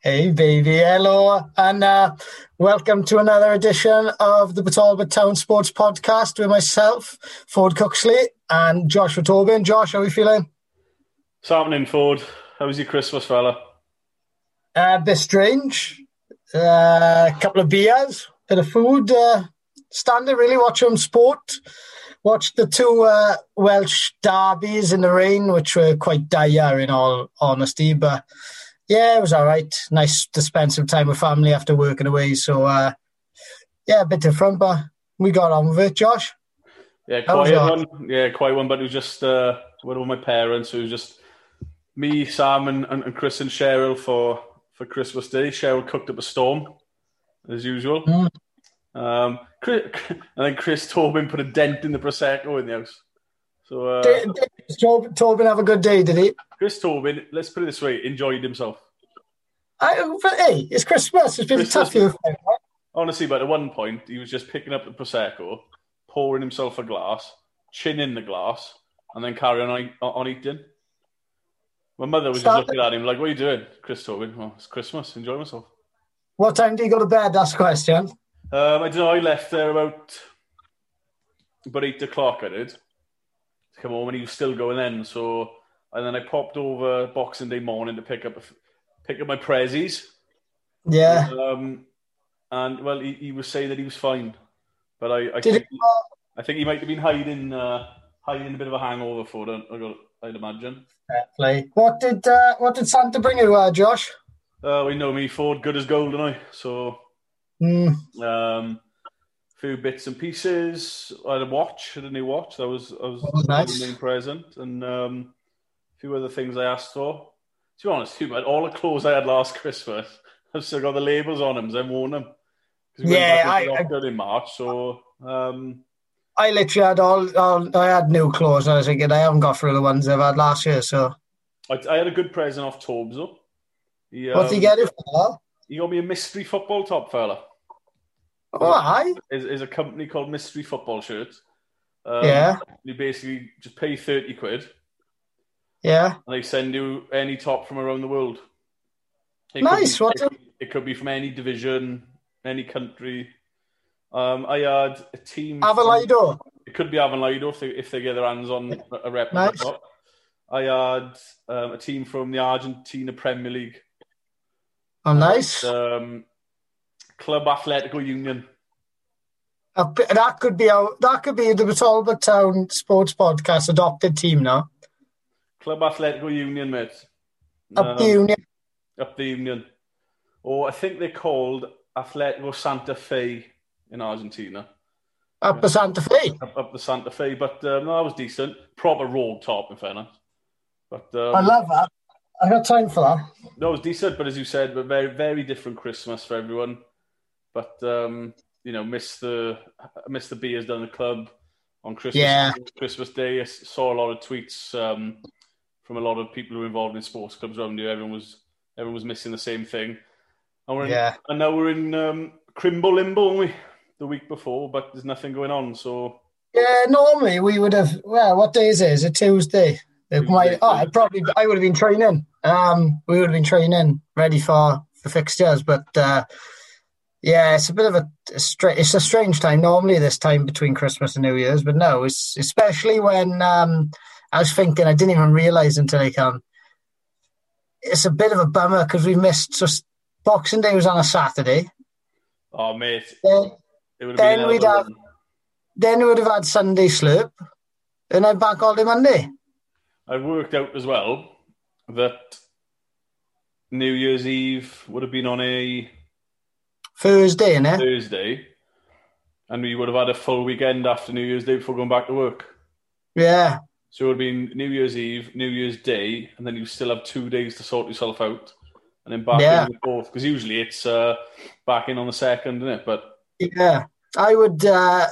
Hey, baby. Hello. And uh, welcome to another edition of the Batalbert Town Sports Podcast with myself, Foard Cooksley, and Joshua Tobin. Josh, how are you feeling? What's happening, Foard? How was your Christmas, fella? Uh, a bit strange. A uh, couple of beers, bit of food. Uh, standard, really. watching sport. Watched the two uh, Welsh derbies in the rain, which were quite dire in all honesty. But yeah, it was all right. Nice to spend some time with family after working away. So, uh, yeah, a bit different, but we got on with it, Josh. Yeah, quite one. Yeah, quiet one, but it was just uh, one of my parents. It was just me, Sam, and, and, Chris and Cheryl for, for Christmas Day. Cheryl cooked up a storm, as usual. Mm. Um, Chris, and then Chris Tobin put a dent in the Prosecco in the house. So, uh, did, did Tobin, Tobin have a good day, did he? Chris Tobin, let's put it this way, enjoyed himself. I, hey, it's Christmas. It's been Christmas. tough year Honestly, but at one point, he was just picking up the Prosecco, pouring himself a glass, chin in the glass, and then carrying on, on eating. My mother was Start just looking at him like, what are you doing, Chris Tobin? Well, it's Christmas. Enjoy myself. What time do you go to bed? That's the question. Um, I don't know. I left there about about eight o'clock. I did to come home, and he was still going then. So, and then I popped over Boxing Day morning to pick up pick up my prezzies. Yeah. Um, and well, he, he was saying that he was fine, but I I, think, he, uh, I think he might have been hiding uh, hiding a bit of a hangover for it. I'd imagine. Play. What did uh, what did Santa bring you, uh, Josh? Uh, we know me, Foard, good as gold, and I. So Mm. Um, a few bits and pieces. I had a watch, had a new watch. That was I was, oh, nice. the main present, and um, a few other things I asked for. To be honest, too, but all the clothes I had last Christmas, I've still got the labels on them. So I've worn them. Yeah, I, I in March, so. Um, I literally had all, all, I had new clothes. I was thinking I haven't got through the ones I've had last year. So I, I had a good present off Tobes though. He, what did you get it for? You got me a mystery football top, fella. Oh, hi. Is, is a company called Mystery Football Shirts. Um, yeah. You basically just pay 30 quid. Yeah. And they send you any top from around the world. It nice. Could be, it, it, could be from any division, any country. Um, I had a team. Avon It could be Avon if they, if they get their hands on a rep. Nice. I had um, a team from the Argentina Premier League. Oh, nice. um, Club Atletico Union. That could be our, that could be the Talbot Town Sports Podcast adopted team now. Club Atletico Union, mate. Up um, the Union. Up the Union. Or I think they're called Atletico Santa Fe in Argentina. Up the Santa Fe. Up, up the Santa Fe, but um, no, that was decent. Proper rogue top, in fairness. But um, I love that. I got time for that. No, it was decent, but as you said, but very, very different Christmas for everyone. But um, you know, miss the miss the beers down the club on Christmas yeah. Christmas Day. I saw a lot of tweets um, from a lot of people who were involved in sports clubs around here. Everyone was everyone was missing the same thing. And we're in, yeah. and now we're in um, Crimble Limbo, we? The week before, but there's nothing going on. So yeah, normally we would have. Well, what day is it? Is it Tuesday? Oh, I probably I would have been training. Um, we would have been training, ready for for fixtures, but uh, yeah, it's a bit of a, a it's a strange time normally this time between Christmas and New Year's, but no, it's especially when um, I was thinking I didn't even realize until I come. It's a bit of a bummer because we missed just Boxing Day was on a Saturday. Oh mate, then, then we'd have then we would have had Sunday slurp, and then back all day Monday. I worked out as well that New Year's Eve would have been on a Thursday, innit? Thursday. And we would have had a full weekend after New Year's Day before going back to work. Yeah. So it would have been New Year's Eve, New Year's Day, and then you still have two days to sort yourself out. And then back yeah. in the fourth. Because usually it's uh, back in on the second, isn't it? But Yeah. I would uh,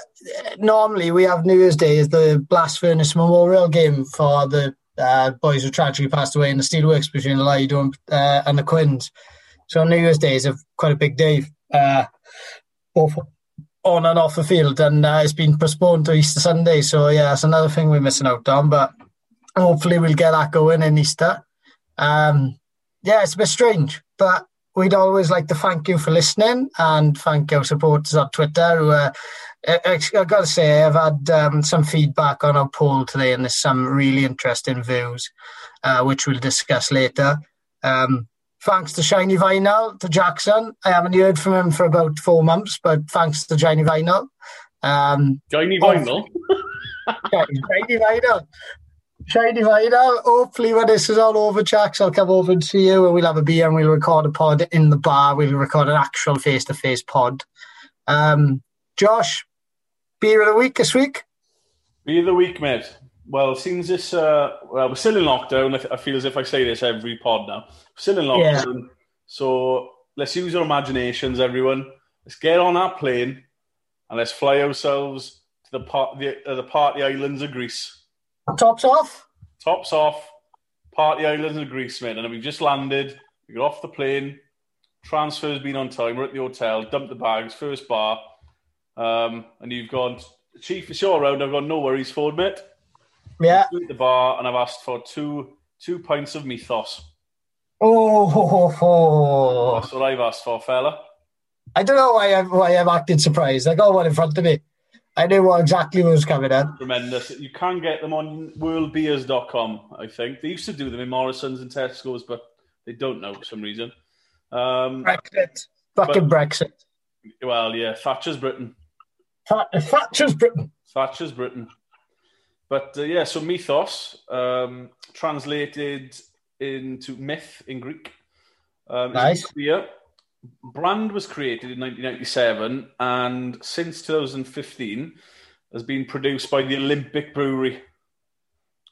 normally we have New Year's Day as the Blast Furnace Memorial game for the uh, boys who tragically passed away in the steelworks between the Lido and, uh, and the Quins. So New Year's Day is a quite a big day uh, both on and off the field, and uh, it's been postponed to Easter Sunday. So yeah, it's another thing we're missing out on. But hopefully we'll get that going in Easter. Um, yeah, it's a bit strange, but we'd always like to thank you for listening and thank our supporters on Twitter who I've got to say, I've had um, some feedback on our poll today, and there's some really interesting views, uh, which we'll discuss later. Um, thanks to Shiny Vinyl, to Jackson. I haven't heard from him for about four months, but thanks to Shiny Vinyl. Um, Shiny Vinyl? Shiny Vinyl. Shiny Vinyl. Hopefully, when this is all over, Jacks, I'll come over and see you, and we'll have a beer and we'll record a pod in the bar. We'll record an actual face to face pod. Um, Josh, Beer of the week this week? Beer of the week, mate. Well, since this, uh, well, we're still in lockdown. I feel as if I say this every pod now. We're still in lockdown. Yeah. So let's use our imaginations, everyone. Let's get on that plane and let's fly ourselves to the, part, the, uh, the party islands of Greece. Tops off? Tops off. Party islands of Greece, mate. And we've just landed. We got off the plane. Transfer's been on time. We're at the hotel. Dumped the bags. First bar. Um, and you've gone, Chief, it's your round. I've got no worries for mate. Yeah. At the bar, and I've asked for two two pints of mythos. Oh, ho, ho, that's what I've asked for, fella. I don't know why I'm, why I'm acting surprised. I got one in front of me. I knew what exactly was coming in. Tremendous. You can get them on worldbeers.com, I think. They used to do them in Morrison's and Tesco's, but they don't know for some reason. Um, Brexit. Fucking but, Brexit. Well, yeah, Thatcher's Britain. Thatcher's Britain. Thatcher's Britain. But uh, yeah, so mythos, um, translated into myth in Greek. Um, nice. Clear. Brand was created in 1997 and since 2015 has been produced by the Olympic Brewery.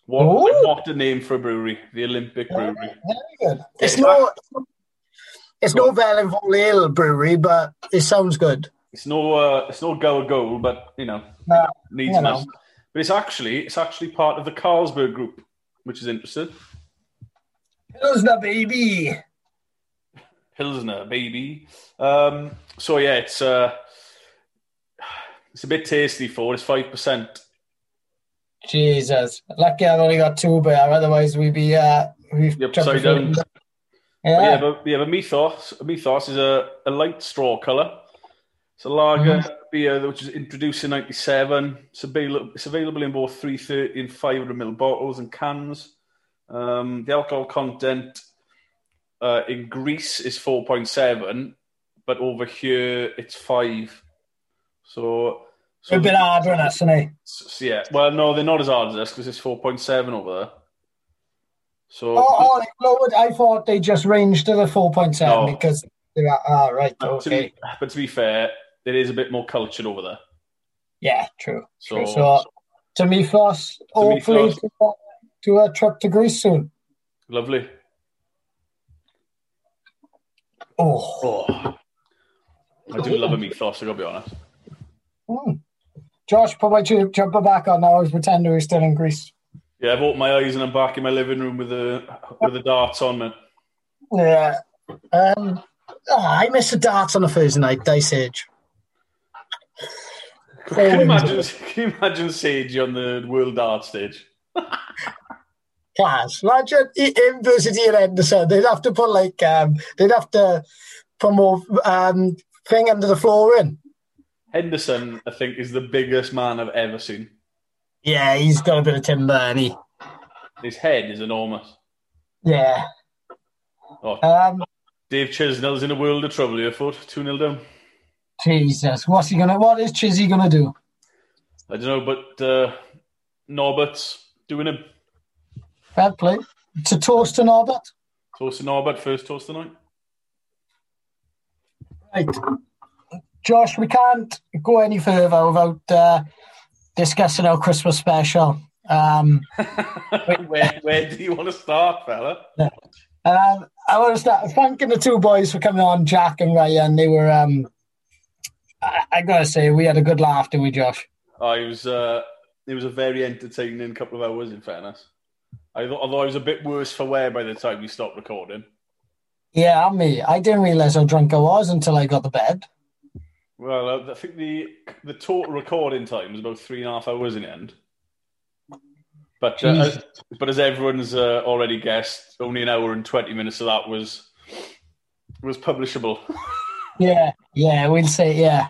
What, what a name for a brewery, the Olympic Brewery. Very good. It's, no, it's no Vellingham Ale brewery, but it sounds good. It's no, uh, it's no go goal, but you know, no, needs must. But it's actually, it's actually part of the Carlsberg Group, which is interesting. Pilsner baby. Pilsner baby. Um, so yeah, it's uh, it's a bit tasty for it's five percent. Jesus, lucky I've only got two beer. Otherwise, we'd be uh, we've upside down. Yeah, but yeah, but, yeah, but Mythos, Mythos is a, a light straw colour. It's a lager mm-hmm. beer which was introduced in '97. It's available, it's available in both 330 and 500 ml bottles and cans. Um, the alcohol content uh, in Greece is 4.7, but over here it's five. So, so a bit harder than us, isn't it? Yeah. Well, no, they're not as hard as us because it's 4.7 over there. So, oh, oh lowered. I thought they just ranged to the 4.7 no. because they're ah. But okay. To be, but to be fair, it is a bit more cultured over there. Yeah, true. So, true. so to me, first, hopefully to, to a trip to Greece soon. Lovely. Oh. oh. I do love a mythos, I gotta be honest. Mm. Josh, put my jumper back on now. I was pretending we are still in Greece. Yeah, I've opened my eyes and I'm back in my living room with the with the darts on, man. Yeah. Um, oh, I miss the darts on a Thursday night, day Sage. Can you imagine? Can you imagine Sage on the World Dart stage? Class. Imagine him versus Ian Henderson. They'd have to put like um, they'd have to put more um, thing under the floor in. Henderson, I think, is the biggest man I've ever seen. Yeah, he's got a bit of timber, and he. His head is enormous. Yeah. Oh, um, Dave Chisnall's in a world of trouble here, foot. 2 0 down. Jesus. What's he gonna what is Chizzy gonna do? I don't know, but uh Norbert's doing him. Fair play. To toast to Norbert. Toast to Norbert, first toast tonight. Right. Josh, we can't go any further without uh, discussing our Christmas special. Um, where, where do you want to start, fella? Um, I want to start thanking the two boys for coming on, Jack and Ryan. They were, um, I, I, gotta say, we had a good laugh, didn't we, Josh? Oh, it was, uh, it was a very entertaining couple of hours, in fairness. I thought, although I was a bit worse for wear by the time we stopped recording. Yeah, me. I didn't realise how drunk I was until I got to bed. Well, uh, I think the the total recording time was about three and a half hours in the end. But uh, as, but as everyone's uh, already guessed, only an hour and twenty minutes of that was was publishable. yeah, yeah, we'll say yeah.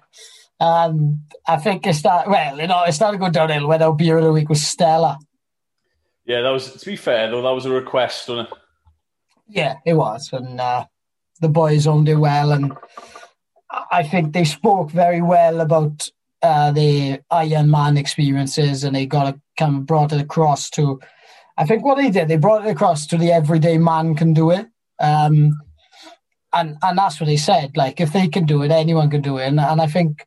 Um, I think it started well. You know, it started going downhill when our beer of the week was Stella. Yeah, that was to be fair though. That was a request, wasn't it? Yeah, it was, and uh, the boys owned it well, and I think they spoke very well about uh, the Iron Man experiences, and they got a, kind of brought it across to. I think what they did, they brought it across to the everyday man can do it, um, and and that's what he said. Like if they can do it, anyone can do it, and, and I think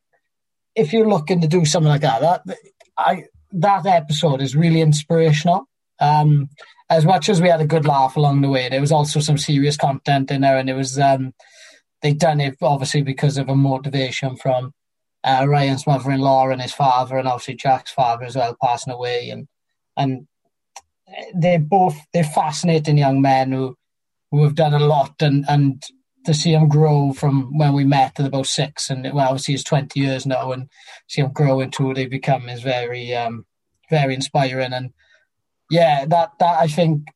if you're looking to do something like that, that I that episode is really inspirational. Um, as much as we had a good laugh along the way, there was also some serious content in there, and it was um, they'd done it obviously because of a motivation from uh, Ryan's mother-in-law and his father, and obviously Jack's father as well, passing away, and and they're both they're fascinating young men who who have done a lot, and and to see him grow from when we met at about six, and well, obviously he's twenty years now, and see him grow into who they've become is very um very inspiring, and yeah, that that I think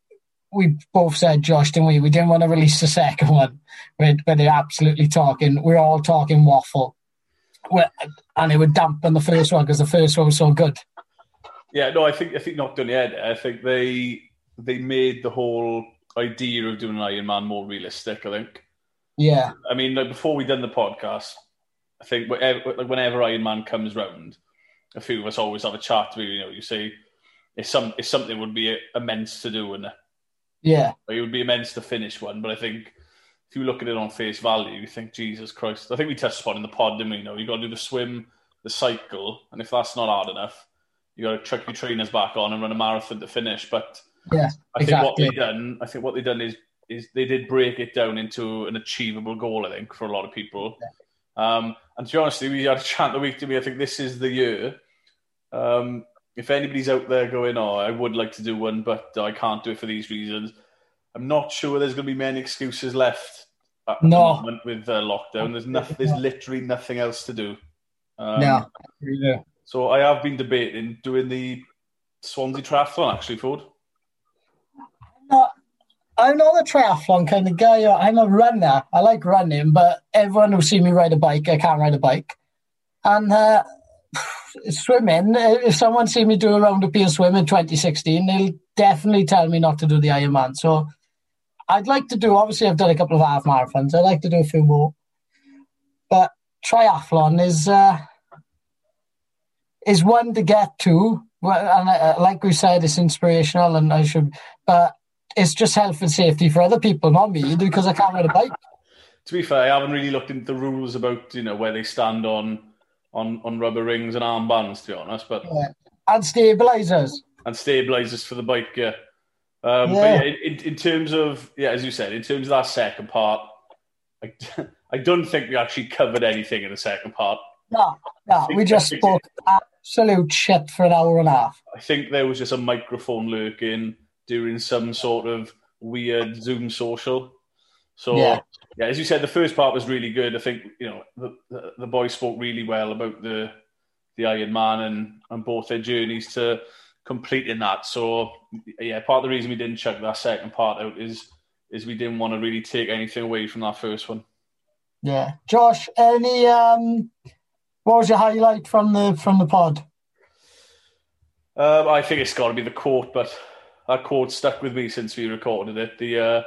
we both said, Josh, didn't we? We didn't want to release the second one, but, they're absolutely talking. We're all talking waffle, and it would dampen the first one because the first one was so good. Yeah, no, I think I think not done yet. I think they they made the whole idea of doing an Iron Man more realistic. I think. Yeah. I mean, like before we done the podcast, I think whenever, like whenever Iron Man comes round, a few of us always have a chat. You know, you say it's some it's something would be immense to do, and yeah, it would be immense to finish one. But I think if you look at it on face value, you think Jesus Christ. I think we touched upon in the pod, didn't we? You know, you got to do the swim, the cycle, and if that's not hard enough, you got to chuck your trainers back on and run a marathon to finish. But yeah, I think what they done, I think what they done is is they did break it down into an achievable goal. I think for a lot of people. Yeah. Um, and to be honest, we had a chant the week to me. I think this is the year. Um, if anybody's out there going, oh, I would like to do one, but I can't do it for these reasons, I'm not sure there's going to be many excuses left at no. the moment with uh, lockdown. There's nothing. There's literally nothing else to do. Um, no. Yeah. So I have been debating doing the Swansea Triathlon actually, Foard. Not, I'm not a triathlon kind of guy. I'm a runner. I like running, but everyone who see me ride a bike, I can't ride a bike. And uh, swimming, if someone see me do a round of pier swim in 2016, they'll definitely tell me not to do the Ironman. So I'd like to do, obviously, I've done a couple of half marathons. I'd like to do a few more. But triathlon is uh, is one to get to. And uh, like we said, it's inspirational, and I should, but it's just health and safety for other people, not me, because I can't ride a bike. To be fair, I haven't really looked into the rules about you know where they stand on on, on rubber rings and armbands, to be honest. But yeah. and stabilizers and stabilizers for the bike. Yeah. Um, yeah. But yeah, in, in terms of yeah, as you said, in terms of that second part, I, I don't think we actually covered anything in the second part. No, no, we just spoke absolute shit for an hour and a half. I think there was just a microphone lurking during some sort of weird Zoom social. So yeah. yeah. as you said, the first part was really good. I think you know the, the, the boys spoke really well about the the Iron Man and and both their journeys to completing that. So yeah, part of the reason we didn't check that second part out is is we didn't want to really take anything away from that first one. Yeah, Josh, any um, what was your highlight from the from the pod? Um, I think it's got to be the quote, but that quote stuck with me since we recorded it. The uh,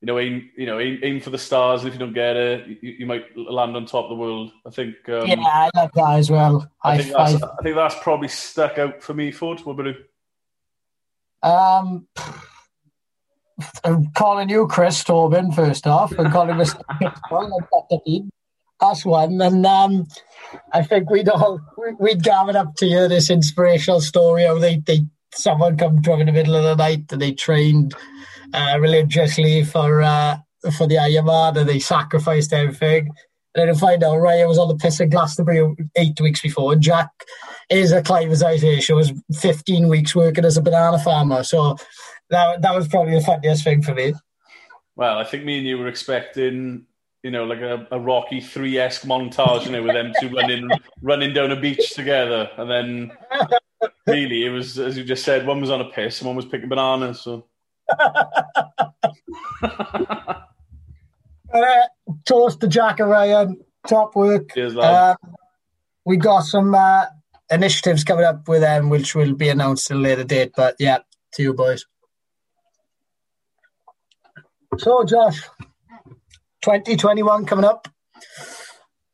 you know, aim, you know, aim, aim for the stars. If you don't get it, you, you might land on top of the world. I think. Um, yeah, I love that as well. I, think that's, I think that's probably stuck out for me. Foard, what about you? Um, I'm calling you Chris Tobin first off, and calling Mr. That's one, and um, I think we'd all we'd gathered up to hear this inspirational story. How they they someone come to him in the middle of the night and they trained uh, religiously for uh, for the Ironman and they sacrificed everything. And then to find out Ryan was on the piss of Glastonbury eight weeks before. And Jack is a acclimatization was 15 weeks working as a banana farmer. So that that was probably the funniest thing for me. Well, I think me and you were expecting, you know, like a, a Rocky Three esque montage, you know, with them two running running down a beach together, and then really, it was as you just said. One was on a piss, and one was picking bananas. So. uh, toast to Jack Ryan. Top work. Cheers, uh, we got some uh, initiatives coming up with them, which will be announced at a later date. But yeah, to you boys. So, Josh, 2021 coming up.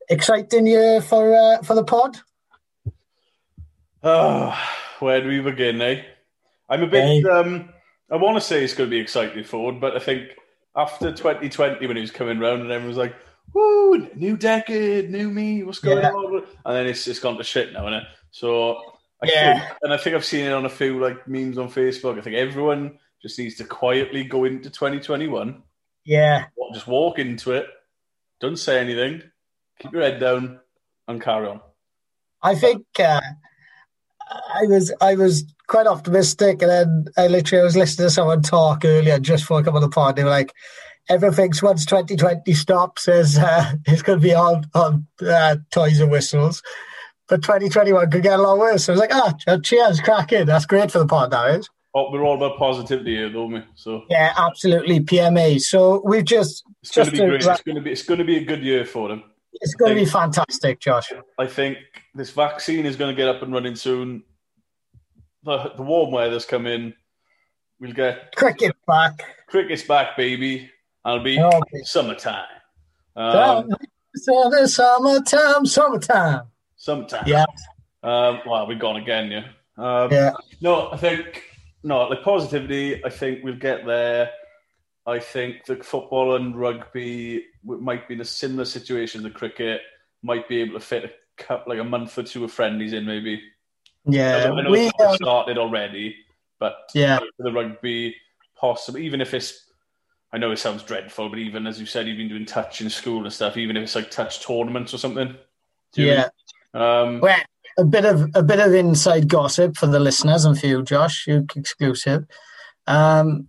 Exciting year for uh, for the pod. Oh, where do we begin, eh? I'm a bit. Hey. Um, I want to say it's going to be exciting forward, but I think after 2020, when he was coming round and everyone was like, "Woo, new decade, new me, what's going yeah. on?" and then it's it's gone to shit now, isn't it? So I yeah, think, and I think I've seen it on a few like memes on Facebook. I think everyone just needs to quietly go into 2021. Yeah, just walk into it, don't say anything, keep your head down, and carry on. I think uh, I was I was quite optimistic, and then I literally I was listening to someone talk earlier just before I come on the pod. They were like, "Everything's once 2020 stops, is uh, it's going to be all on uh, toys and whistles." But 2021 could get a lot worse. So I was like, ah, oh, cheers, cracking. That's great for the pod now, is Oh, we're all about positivity here, don't we? So yeah, absolutely. PMA. So we've just it's going to be great. It's going to be it's going to be a good year for them. It's going to be fantastic, Josh. I think this vaccine is going to get up and running soon. The the warm weather's come in. We'll get cricket back. Cricket's back, baby. I'll be okay. summertime. Um, so the summertime, summertime. Summertime. Yeah. Um, well, we've gone again, yeah. Um, yeah. No, I think no, like positivity. I think we'll get there. I think that football and rugby might be in a similar situation. The cricket might be able to fit a couple, like a month or two of friendlies in, maybe. Yeah, I know we it's started already, but yeah, the rugby possible. Even if it's, I know it sounds dreadful, but even as you said, you've been doing touch in school and stuff. Even if it's like touch tournaments or something. Yeah. Um, well, a bit of a bit of inside gossip for the listeners and for you, Josh, you exclusive. Um,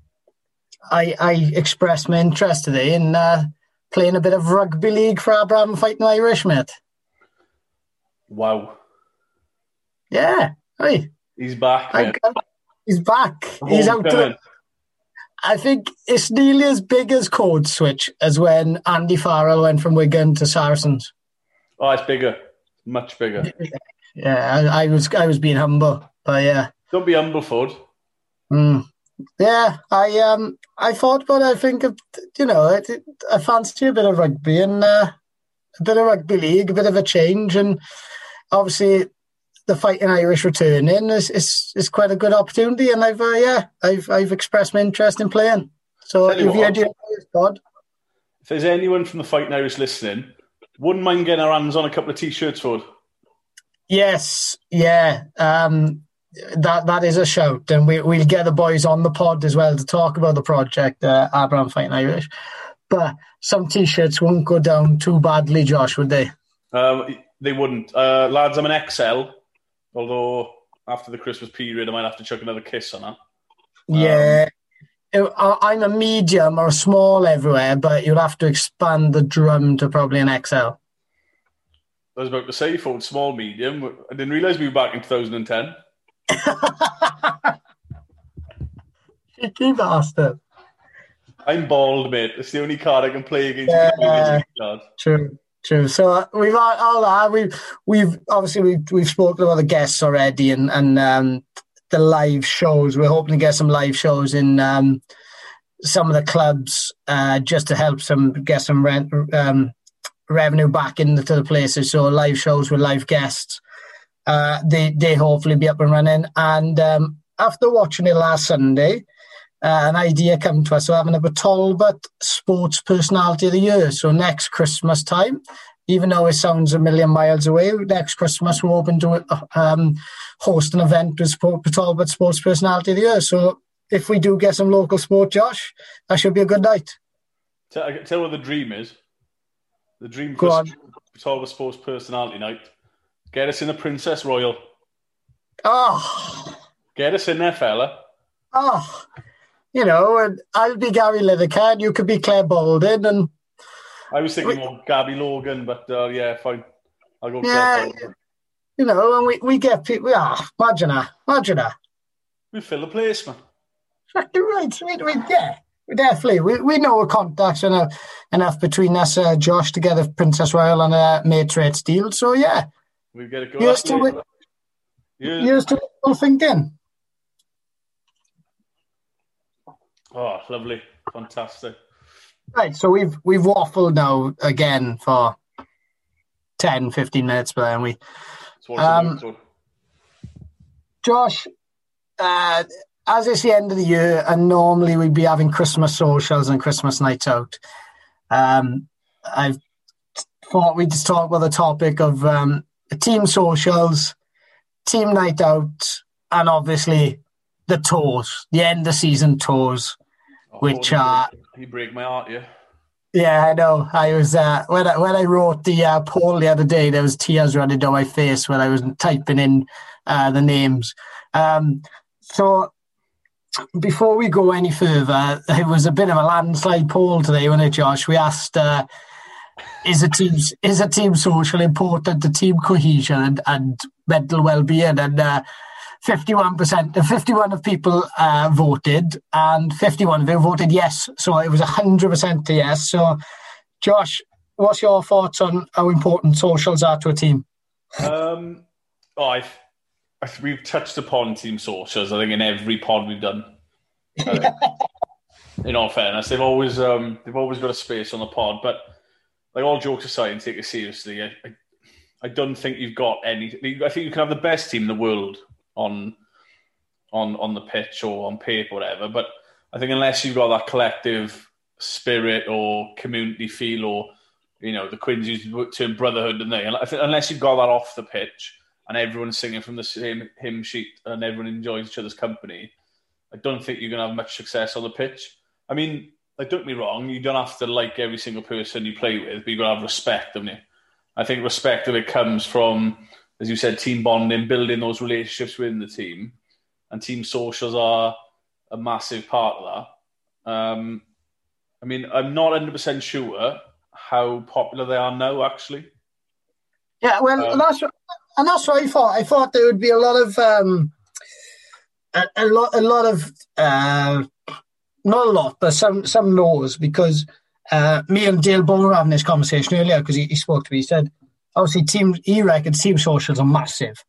I I expressed my interest today in uh, playing a bit of rugby league for Aberavon Fighting Irish, mate. Wow. Yeah. Hey. He's back. He's back. He's out. To, I think it's nearly as big as Code Switch as when Andy Farrell went from Wigan to Saracens. Oh, it's bigger. Much bigger. Yeah, I, I, was I was being humble, but yeah. Don't be humble, Foard. Mm. Yeah, I um I thought, but I think you know it, it, I fancy a bit of rugby and uh, a bit of rugby league, a bit of a change, and obviously the fighting Irish returning is is, is quite a good opportunity. And I've uh, yeah I've I've expressed my interest in playing. So if you had your God. If there's anyone from the fighting Irish listening, wouldn't mind getting our hands on a couple of t-shirts, Foard. Yes, yeah. Um, that that is a shout, and we we'll get the boys on the pod as well to talk about the project, uh, Aberavon Fighting Irish. But some t-shirts won't go down too badly, Josh, would they? Um, they wouldn't, uh, lads. I'm an XL, although after the Christmas period, I might have to chuck another kiss on that. Yeah, um, I'm a medium or a small everywhere, but you'll have to expand the drum to probably an XL. I was about to say, phone small, medium. I didn't realise we were back in 2010. Cheeky bastard. I'm bald, mate. It's the only card I can play against. Yeah, true, true. So uh, we've all that. We've we've obviously we've we've spoken about the guests already, and and um, the live shows. We're hoping to get some live shows in um, some of the clubs uh, just to help some get some rent um, revenue back into the places. So live shows with live guests uh, they they hopefully be up and running. And um, after watching it last Sunday, uh, an idea came to us. So having a Talbot Sports Personality of the Year. So next Christmas time, even though it sounds a million miles away, next Christmas we're hoping to um, host an event with Talbot Sports Personality of the Year. So if we do get some local sport, Josh, that should be a good night. Tell, tell what the dream is. The dream for Talbot Sports Personality Night Get us in the Princess Royal. Oh. Get us in there, fella. Oh. You know, and I'll be Gary Lineker, you could be Clare Balding, and I was thinking more Gabby Logan, but uh, yeah, fine. I'll go. Yeah, you know, and we, we get people. Ah, imagine that, imagine that. We fill the place, man. Exactly right. We, we yeah, we definitely we, we know our contacts enough enough between us, uh, Josh, together Princess Royal and a uh, Matrix deal. So yeah, we get it going. Here's to, it. here's to thinking. Oh, lovely. Fantastic. Right, so we've we've waffled now again for 10, 15 minutes, but then we. Um, Josh, uh, as it's the end of the year, and normally we'd be having Christmas socials and Christmas nights out. Um, I thought we'd just talk about the topic of um, team socials, team night out, and obviously the tours, the end of season tours which uh, he break my heart, yeah. Yeah, I know. I was uh, when I when I wrote the uh, poll the other day, there was tears running down my face when I was typing in uh, the names. Um, so before we go any further, it was a bit of a landslide poll today, wasn't it, Josh? We asked, uh, "Is a team is a team social important to team cohesion and, and mental well being?" And uh, 51%, 51 of people uh, voted and 51 of them voted yes. So it was 100% to yes. So, Josh, what's your thoughts on how important socials are to a team? Um, oh, I've, we've touched upon team socials, I think, in every pod we've done. in all fairness, they've always um, they've always got a space on the pod. But like all jokes aside, and take it seriously, I, I, I don't think you've got any. I think you can have the best team in the world on on on the pitch or on paper, whatever. But I think unless you've got that collective spirit or community feel, or you know, the Quins use the term brotherhood, and they unless you've got that off the pitch and everyone's singing from the same hymn sheet and everyone enjoys each other's company, I don't think you're going to have much success on the pitch. I mean, like, don't me wrong, you don't have to like every single person you play with, but you've got to have respect, don't you? I think respect of it comes from as you said, team bonding, building those relationships within the team, and team socials are a massive part of that. Um, I mean, I'm not 100 percent sure how popular they are now. Actually, yeah, well, um, that's and that's what I thought. I thought there would be a lot of um, a, a lot, a lot of uh, not a lot, but some some no's because uh, me and Dale Bowen were having this conversation earlier because he, he spoke to me. He said obviously team he reckons team socials are massive.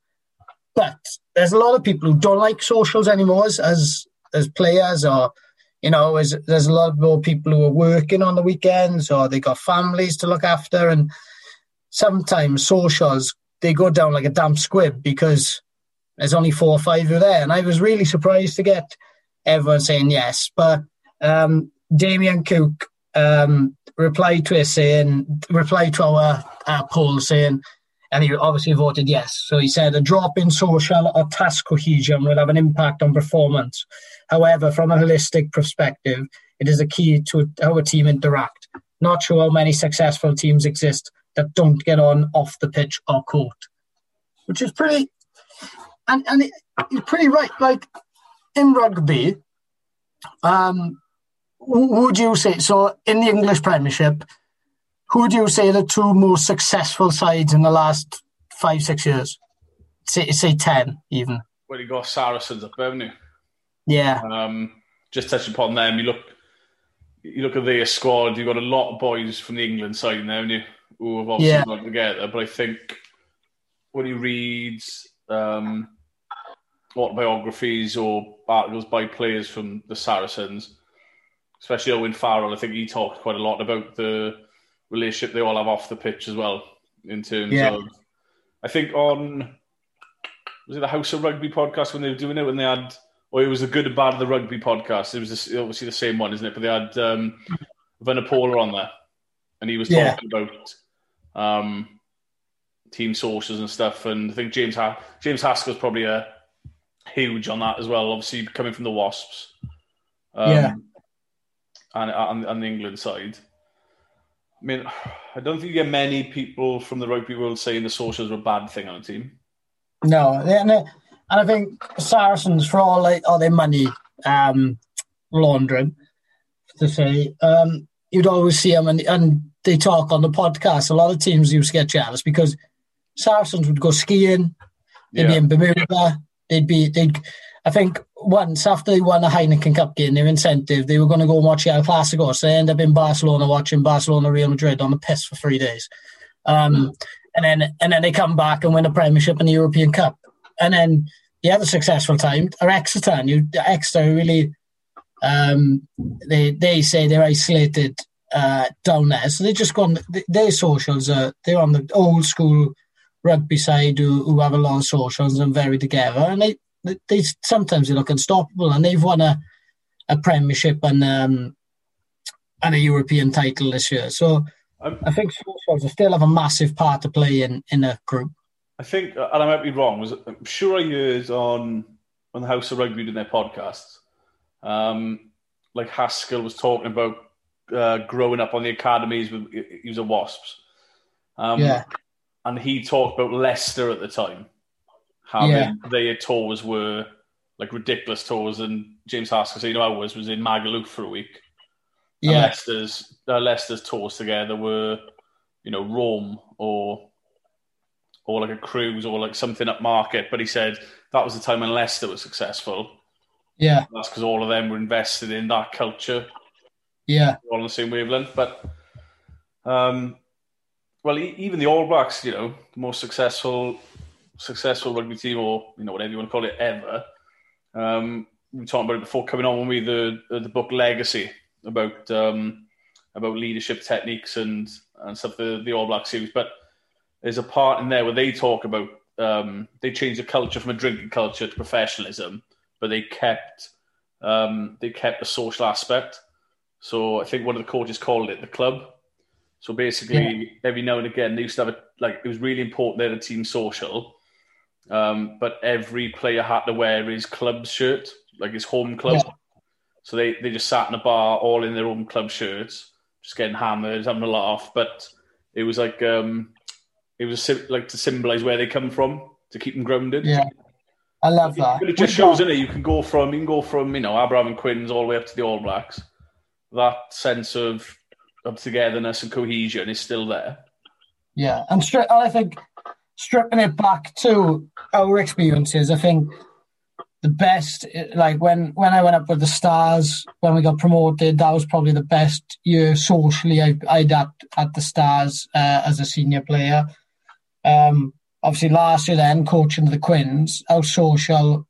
But there's a lot of people who don't like socials anymore as as, as players or you know, as, there's a lot more people who are working on the weekends or they got families to look after and sometimes socials they go down like a damp squib because there's only four or five who are there. And I was really surprised to get everyone saying yes. But um, Damien Cook um, replied to it saying, replied to our, our poll saying, and he obviously voted yes. So he said a drop in social or task cohesion will have an impact on performance. However, from a holistic perspective, it is a key to how a team interact. Not sure how many successful teams exist that don't get on off the pitch or court, which is pretty, and and it, it's pretty right. Like in rugby, um, would you say so in the English Premiership? Who would you say the two most successful sides in the last five six years? Say say ten even. Well, you got Saracens up, haven't you? Yeah. Um, just touch upon them. You look, you look at their squad. You've got a lot of boys from the England side now, haven't you? Who have obviously yeah. gone together. But I think when you read um, autobiographies or articles by players from the Saracens, especially Owen Farrell. I think he talked quite a lot about the relationship they all have off the pitch as well. In terms yeah. of, I think on was it the House of Rugby podcast when they were doing it when they had, or it was the good and bad of the rugby podcast. It was obviously the same one, isn't it? But they had um, Vunipola on there, and he was talking yeah. about um, team sources and stuff. And I think James ha- James Haskell's probably a huge on that as well. Obviously coming from the Wasps. Um, yeah and on, on the England side. I mean, I don't think you get many people from the rugby world saying the socials are a bad thing on a team. No, and, and I think Saracens, for all, like, all their money um, laundering, to say, um, you'd always see them and, and they talk on the podcast. A lot of teams used to get jealous because Saracens would go skiing. They'd yeah. be in Bermuda. They'd be they'd. I think once after they won the Heineken Cup game, their incentive they were going to go and watch El Clasico. So they end up in Barcelona watching Barcelona Real Madrid on the piss for three days, um, mm. and then and then they come back and win a Premiership and the European Cup, and then the other successful time are Exeter. And you Exeter really, um, they they say they're isolated uh, down there, so they just go on their socials. Are, they're on the old school rugby side who, who have a lot of socials and very together, and they, they, they sometimes they look unstoppable, and they've won a a Premiership and um, and a European title this year. So. I'm, I think socials still have a massive part to play in, in a group. I think, and I might be wrong, was I'm sure I heard on on the House of Rugby in their podcasts, um, like Haskell was talking about uh, growing up on the academies with he was a Wasps. Um, yeah. And he talked about Leicester at the time, having yeah. their tours were like ridiculous tours, and James Haskell you know, I was was in Magaluf for a week. Yeah. And Leicester's uh, Leicester's tours together were, you know, Rome or or like a cruise or like something up market. But he said that was the time when Leicester was successful. Yeah, that's because all of them were invested in that culture. Yeah, all on the same wavelength. But um, well, even the All Blacks, you know, the most successful successful rugby team, or you know whatever you want to call it, ever. Um, we were talking about it before coming on when we the the book Legacy about um, about leadership techniques and and stuff the the All Black series, but there's a part in there where they talk about um, they changed the culture from a drinking culture to professionalism, but they kept um, they kept the social aspect. So I think one of the coaches called it the club. So basically, yeah. every now and again, they used to have a like it was really important they had a team social, um, but every player had to wear his club shirt, like his home club. Yeah. So they, they just sat in a bar all in their own club shirts, just getting hammered, having a laugh. But it was like um, it was like to symbolise where they come from to keep them grounded. Yeah, I love that. But it just shows, in it, you can go from you can go from you know Aberavon and Quins all the way up to the All Blacks. That sense of of togetherness and cohesion is still there. Yeah, and stri- I think stripping it back to our experiences, I think the best like when when I went up with the Stars when we got promoted that was probably the best year socially I, I'd at, at the Stars uh, as a senior player um, obviously last year then coaching the Quins our social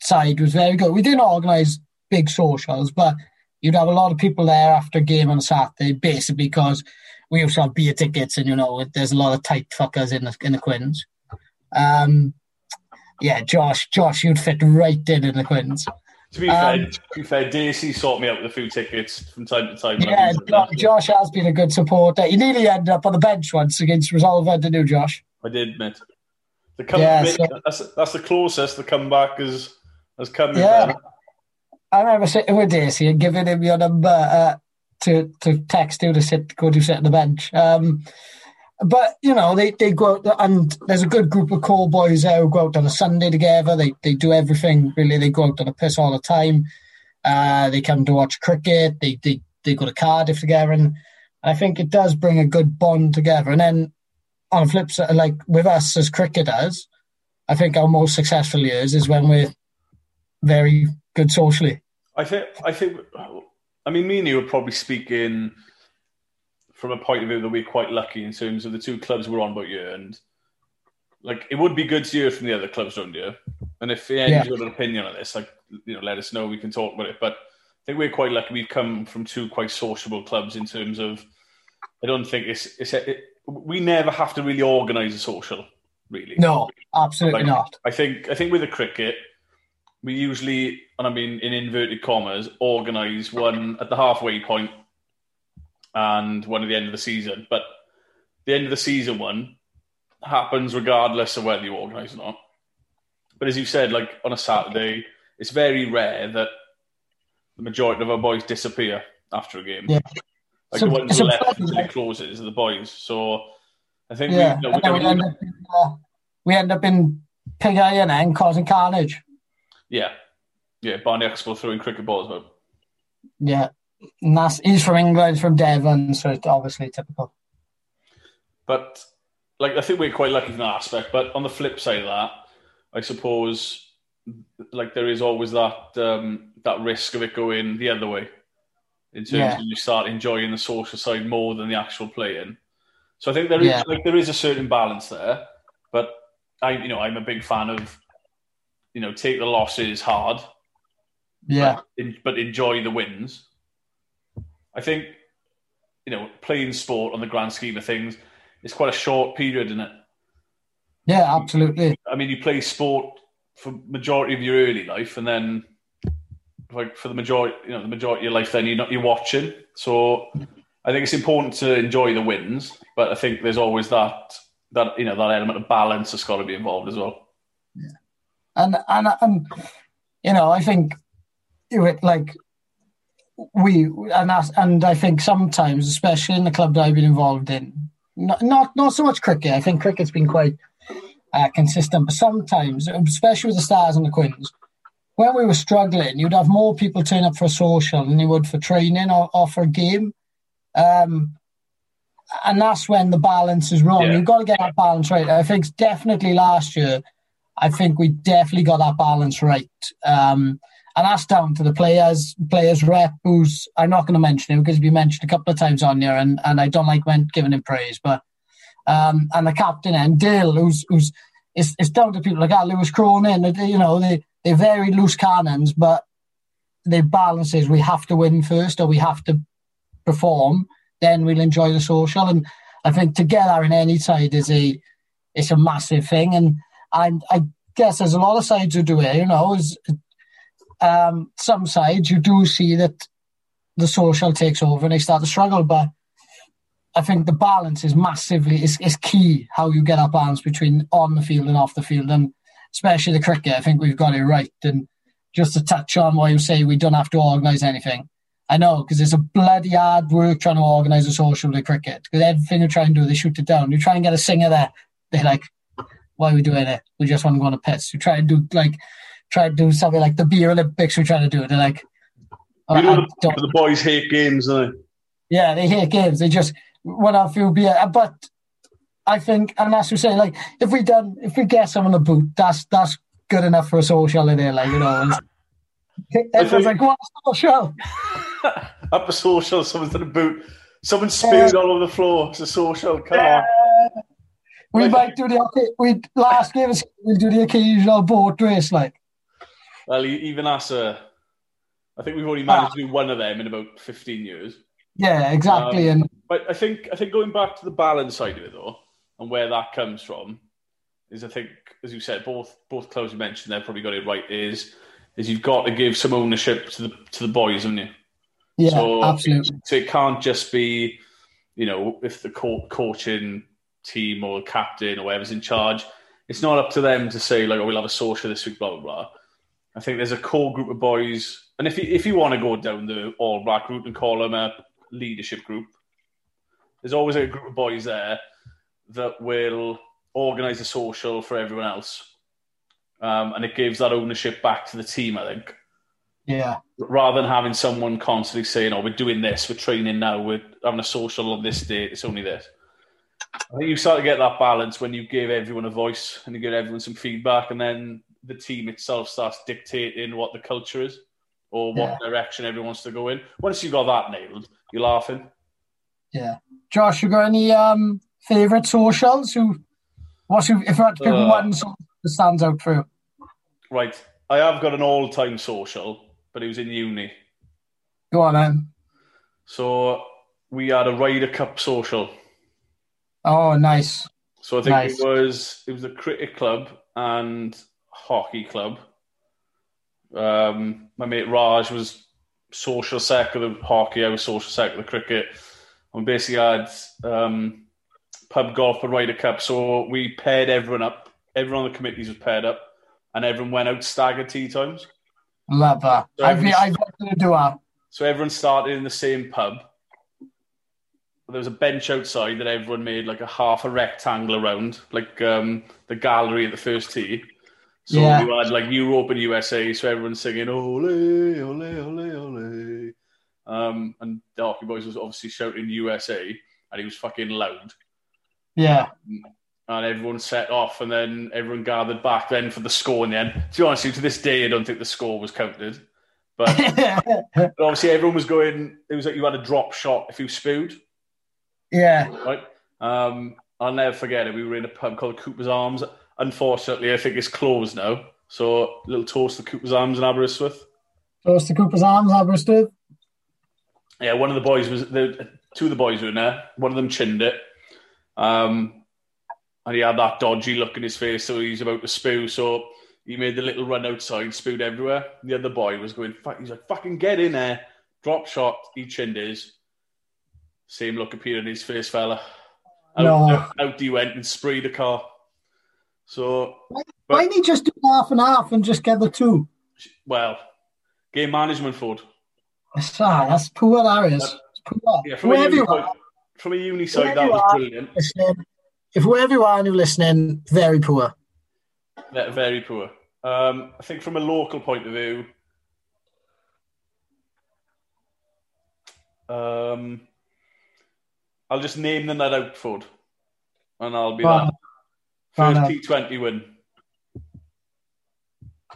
side was very good we didn't organise big socials but you'd have a lot of people there after game on Saturday basically because we also have beer tickets and you know there's a lot of tight fuckers in the, in the Quins um, yeah, Josh, Josh, you'd fit right in in the Quins. To be um, fair, to be fair, DC sought me out with a few tickets from time to time. Yeah, Josh, Josh has been a good supporter. He nearly ended up on the bench once against Resolven, didn't you, Josh? I did, mate. The yeah, so, that's, that's the closest the comeback has has come. Yeah, I remember sitting with Daisy and giving him your number uh, to to text you to sit go to sit on the bench. Um, but you know they, they go out and there's a good group of call boys there who go out on a Sunday together. They they do everything really. They go out on a piss all the time. Uh, they come to watch cricket. They they they go to Cardiff together, and I think it does bring a good bond together. And then on flip side, like with us as cricketers, I think our most successful years is when we're very good socially. I think I think I mean me and you would probably speak in from a point of view that we're quite lucky in terms of the two clubs we're on about you and like it would be good to hear from the other clubs around here. And if anyone's yeah. got an opinion on this, like you know, let us know. We can talk about it. But I think we're quite lucky. We've come from two quite sociable clubs in terms of. I don't think it's it's it, we never have to really organise a social. Really, no, absolutely like, not. I think I think with the cricket, we usually, and I mean in inverted commas, organise one at the halfway point and one at the end of the season. But the end of the season one happens regardless of whether you organise or not. But as you said, like on a Saturday, it's very rare that the majority of our boys disappear after a game. Yeah. Like so, the ones left until it closes are the boys. So I think yeah. we, you know, we, we, end up in, uh, we end up in Pig Iron and causing carnage. Yeah. Yeah, Barney Expo throwing cricket balls out. Yeah. And he's from England, from Devon, so it's obviously typical. But like I think we're quite lucky in that aspect. But on the flip side of that, I suppose like there is always that um, that risk of it going the other way in terms yeah. of you start enjoying the social side more than the actual playing. So I think there is yeah. like there is a certain balance there, but I you know I'm a big fan of you know take the losses hard, yeah, but, but enjoy the wins. I think you know playing sport on the grand scheme of things is quite a short period, isn't it? Yeah, absolutely. I mean, you play sport for majority of your early life, and then like for the majority, you know, the majority of your life, then you're not you're watching. So I think it's important to enjoy the wins, but I think there's always that that you know that element of balance that's got to be involved as well. And and and you know, I think it like we and that's, and I think sometimes, especially in the club that I've been involved in, not not, not so much cricket. I think cricket's been quite uh, consistent. But sometimes, especially with the Stars and the Quins, when we were struggling, you'd have more people turn up for a social than you would for training or, or for a game. Um, and that's when the balance is wrong. Yeah. You've got to get that balance right. I think definitely last year, I think we definitely got that balance right. Um, and that's down to the players, players rep, who's I'm not going to mention him because been mentioned a couple of times on here, and, and I don't like when giving him praise, but um, and the captain and Dale, who's who's it's, it's down to people like that. Lewis Cronin, you know, they they're very loose cannons, but the balance is we have to win first or we have to perform, then we'll enjoy the social. And I think together in any side is a it's a massive thing. And I I guess there's a lot of sides who do it. You know, is um, some sides you do see that the social takes over and they start to struggle, but I think the balance is massively is, is key how you get that balance between on the field and off the field. And especially the cricket I think we've got it right. And just to touch on why you say we don't have to organise anything. I know because it's a bloody hard work trying to organise a social with cricket. Because everything you try and do they shoot it down. You try and get a singer there they're like why are we doing it we just want to go on a piss We try to do like try to do something like the beer Olympics we're trying to do it. they're like oh, you know the, the boys hate games they yeah they hate games they just when I feel beer. Uh, but I think, and that's to say, like if we done, if we get someone a boot, that's that's good enough for a social in there, like you know. And everyone's like, "What social?" Up a social, someone's done a boot. Someone spewed all over the floor. It's a social. Come on. We might do the we last game. We'll do the occasional boat race, like. Well, even us, uh, I think we've already managed ah. to do one of them in about fifteen years. Yeah, exactly. Um, and but I think I think going back to the balance side of it though, and where that comes from, is I think as you said, both both clubs you mentioned they've probably got it right. Is is you've got to give some ownership to the to the boys, haven't you? Yeah, so, absolutely. So it can't just be, you know, if the co- coaching team or captain or whoever's in charge, it's not up to them to say like, oh, we'll have a social this week, blah blah blah. I think there's a core group of boys, and if you, if you want to go down the all black route and call them a leadership group, there's always a group of boys there that will organise a social for everyone else. Um, and it gives that ownership back to the team, I think. Yeah. Rather than having someone constantly saying, oh, we're doing this, we're training now, we're having a social on this date, it's only this. I think you start to get that balance when you give everyone a voice and you give everyone some feedback, and then the team itself starts dictating what the culture is or what yeah. direction everyone wants to go in. Once you've got that nailed, you're laughing. Yeah. Josh, you got any um, favourite socials? Who, what's your, if you had to pick uh, one that stands out for you? Right. I have got an all time social, but it was in uni. Go on then. So we had a Ryder Cup social. Oh, nice. So I think nice. it was it was a cricket club and hockey club. Um, my mate Raj was social sec of the hockey. I was social sec of the cricket we basically had um, pub golf and Ryder Cup. So we paired everyone up. Everyone on the committees was paired up, and everyone went out staggered tea times. Love that. So I've, I've to do that. So everyone started in the same pub. There was a bench outside that everyone made like a half a rectangle around, like um, the gallery at the first tee. So yeah. we had like Europe and USA, so everyone's singing ole, ole, ole, ole. Um, and Darky Boys was obviously shouting USA, and he was fucking loud. Yeah. and everyone set off, and then everyone gathered back then for the score And then. To be honest, to this day, I don't think the score was counted. But, but obviously, everyone was going. It was like you had a drop shot if you spewed. Yeah. Right. Um, I'll never forget it. We were in a pub called Cooper's Arms. Unfortunately, I think it's closed now. So, little toast to Cooper's Arms in Aberystwyth. Toast to Cooper's Arms, Aberystwyth. Yeah, one of the boys was the two of the boys were in there. One of them chinned it. Um, and he had that dodgy look in his face, so he's about to spew. So he made the little run outside, spewed everywhere. The other boy was going, he's like, fucking get in there. Drop shot, he chinned his. Same look appeared in his face, fella. Out, no. out, out he went and sprayed the car. So. Why, but, why didn't he just do half and half and just get the two? Well, game management, Foard. That's, that's poor, that is. Poor. Yeah, from, a uni, from a uni side, that was brilliant. If wherever you are and you're listening, very poor. Very poor. Um, I think from a local point of view, um, I'll just name them night out Foard, and I'll be that. First T20 win.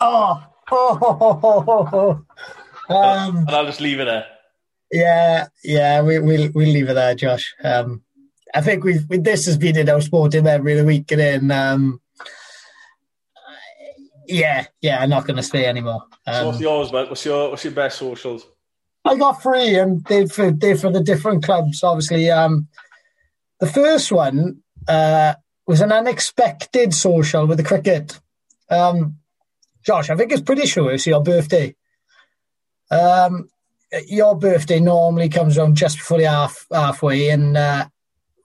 Oh, oh, oh, oh, oh. Um, and I'll just leave it there. Yeah, yeah, we, we'll we'll leave it there, Josh. Um, I think we've we, this has been in our sporting memory of the week, and then um, yeah, yeah, I'm not going to stay anymore. Um, so what's um, yours, mate? What's your what's your best socials? I got three, and they for they for the different clubs. Obviously, um, the first one uh, was an unexpected social with the cricket. Um, Josh, I think it's pretty sure it's your birthday. Um, your birthday normally comes around just before the half halfway, and uh,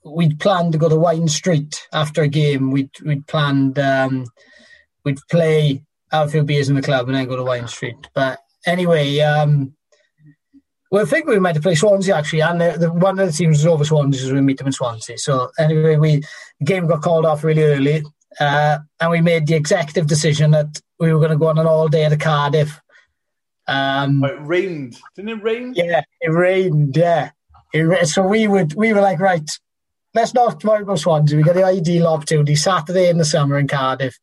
we'd planned to go to Wind Street after a game. We'd we'd planned um, we'd play outfield beers in the club and then go to Wind Street. But anyway, um, well, I think we might have played Swansea actually, and the, the, one of the teams was over Swansea, so we meet them in Swansea. So anyway, we the game got called off really early, uh, and we made the executive decision that we were going to go on an all day to Cardiff. Um, it rained, didn't it rain? Yeah, it rained. Yeah, it, so we would we were like, right, let's not worry about Swansea. We got the ideal opportunity Saturday in the summer in Cardiff.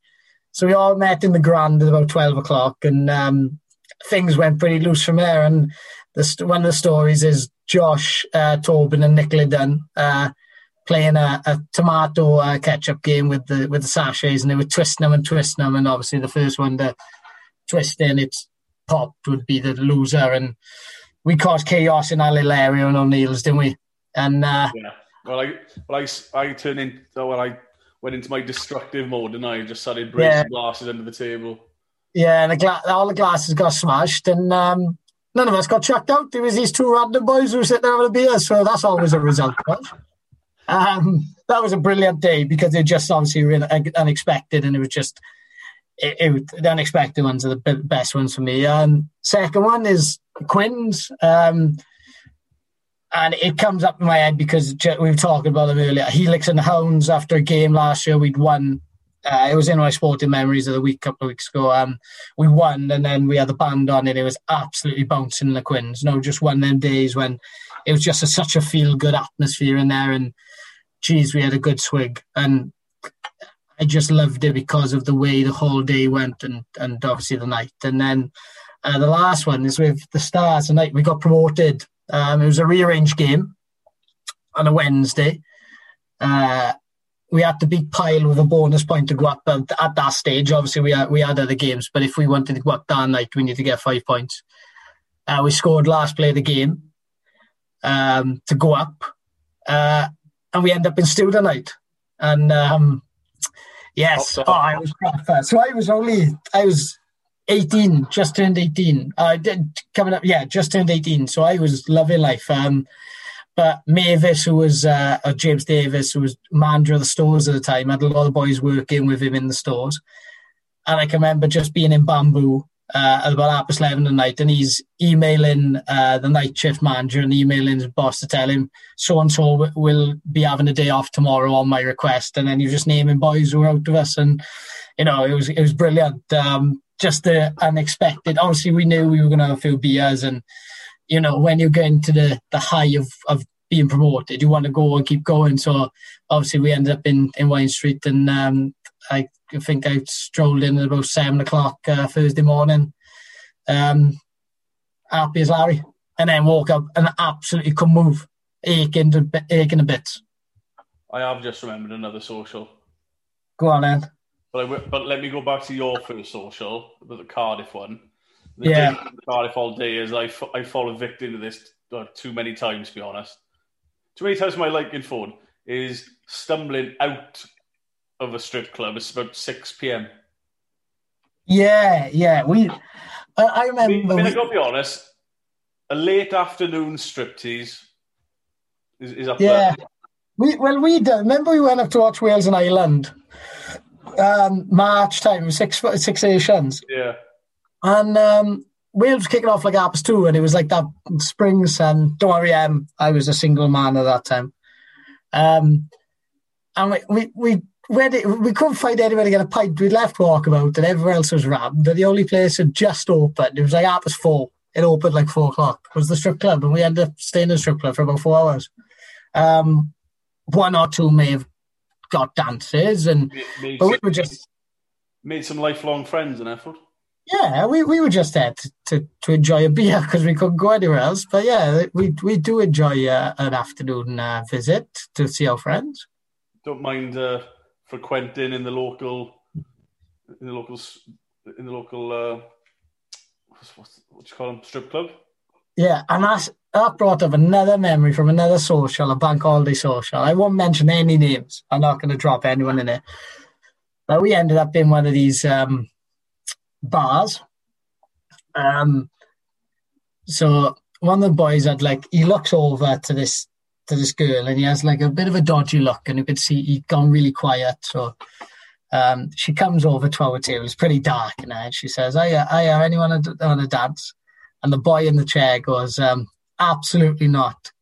So we all met in the Grand at about 12 o'clock and um, things went pretty loose from there. And the, one of the stories is Josh, uh, Tobin and Nick Liddon uh, playing a, a tomato uh, ketchup game with the with the sachets and they were twisting them and twisting them. And obviously the first one to twist in its popped would be the loser. And we caused chaos in our little area on O'Neill's, didn't we? And uh, yeah well, I well I, I turned in well I went into my destructive mode and I just started breaking yeah. glasses under the table. Yeah, and the gla- all the glasses got smashed, and um, none of us got chucked out. There was these two random boys who were sitting there having a beer, so that's always a result. um, that was a brilliant day because it just obviously really unexpected, and it was just it, it, the unexpected ones are the best ones for me. Um, second one is Quins, Um, and it comes up in my head because we were talking about them earlier. Helix and the Hounds after a game last year, we'd won. Uh, it was in my sporting memories of the week a couple of weeks ago. Um, we won, and then we had the band on, and it was absolutely bouncing the Quins. No, just one of them days when it was just a, such a feel good atmosphere in there, and geez, we had a good swig, and I just loved it because of the way the whole day went, and and obviously the night, and then. Uh, the last one is with the Stars tonight. We got promoted um, it was a rearranged game on a Wednesday. Uh, we had to beat Pyle with a bonus point to go up. But at that stage, obviously, we had, we had other games. But if we wanted to go up that night, we need to get five points. Uh, we scored last play of the game um, to go up. Uh, and we end up in Student night. And um, yes, oh, I was So I was only, I was 18, just turned 18. Uh, did, coming up, yeah, just turned 18. So I was loving life. Um, but Mavis, who was uh, James Davis, who was manager of the stores at the time, had a lot of boys working with him in the stores. And I can remember just being in Bamboo uh, at about half past 11 at night, and he's emailing uh, the night shift manager and emailing his boss to tell him so and so will be having a day off tomorrow on my request. And then you're just naming boys who were out of us. And, you know, it was it was brilliant. Um, just the unexpected. Obviously, we knew we were going to have a few beers, and you know, when you're going to the the high of of being promoted. You want to go and keep going. So obviously we ended up in, in Wind Street and um, I think I strolled in at about seven o'clock uh, Thursday morning. Um, happy as Larry. And then woke up and absolutely couldn't move, aching to, aching a bit. I have just remembered another social. Go on then. But, I, but let me go back to your first social, the Cardiff one. The yeah. Cardiff all day is I, I fall victim to this uh, too many times, to be honest. Too many times my liking phone is stumbling out of a strip club. It's about 6 p.m. Yeah, yeah. We, I, I remember. I mean, we, I got to be honest, a late afternoon striptease is, is up yeah. there. We, well, we did. Remember we went up to watch Wales and Ireland? Um, March time, six six Nations. Yeah. And um, Wales was kicking off like Apps too, and it was like that spring sun. Don't worry, um, I was a single man at that time. Um, and we we we went, we couldn't find anywhere to get a pint. We left Walkabout, and everywhere else was rammed. And the only place had just opened. It was like Apps four. It opened like four o'clock. It was the strip club, and we ended up staying in the strip club for about four hours. Um, one or two may have got dances, and made, but we were just made some lifelong friends in effort. Yeah, we, we were just there to, to, to enjoy a beer because we couldn't go anywhere else. But yeah, we we do enjoy uh, an afternoon uh, visit to see our friends. Don't mind uh, frequenting in the local, in the local, in the local. Uh, what's, what do you call them? Strip club. Yeah, and that's that brought up another memory from another social, a bank holiday social. I won't mention any names. I'm not going to drop anyone in it. But we ended up in one of these um, bars. Um, so one of the boys had like he looks over to this to this girl and he has like a bit of a dodgy look and you could see he'd gone really quiet. So um, she comes over to our table. It's pretty dark in there. She says, "Hiya, hiya, anyone want to dance?" And the boy in the chair goes, um, absolutely not.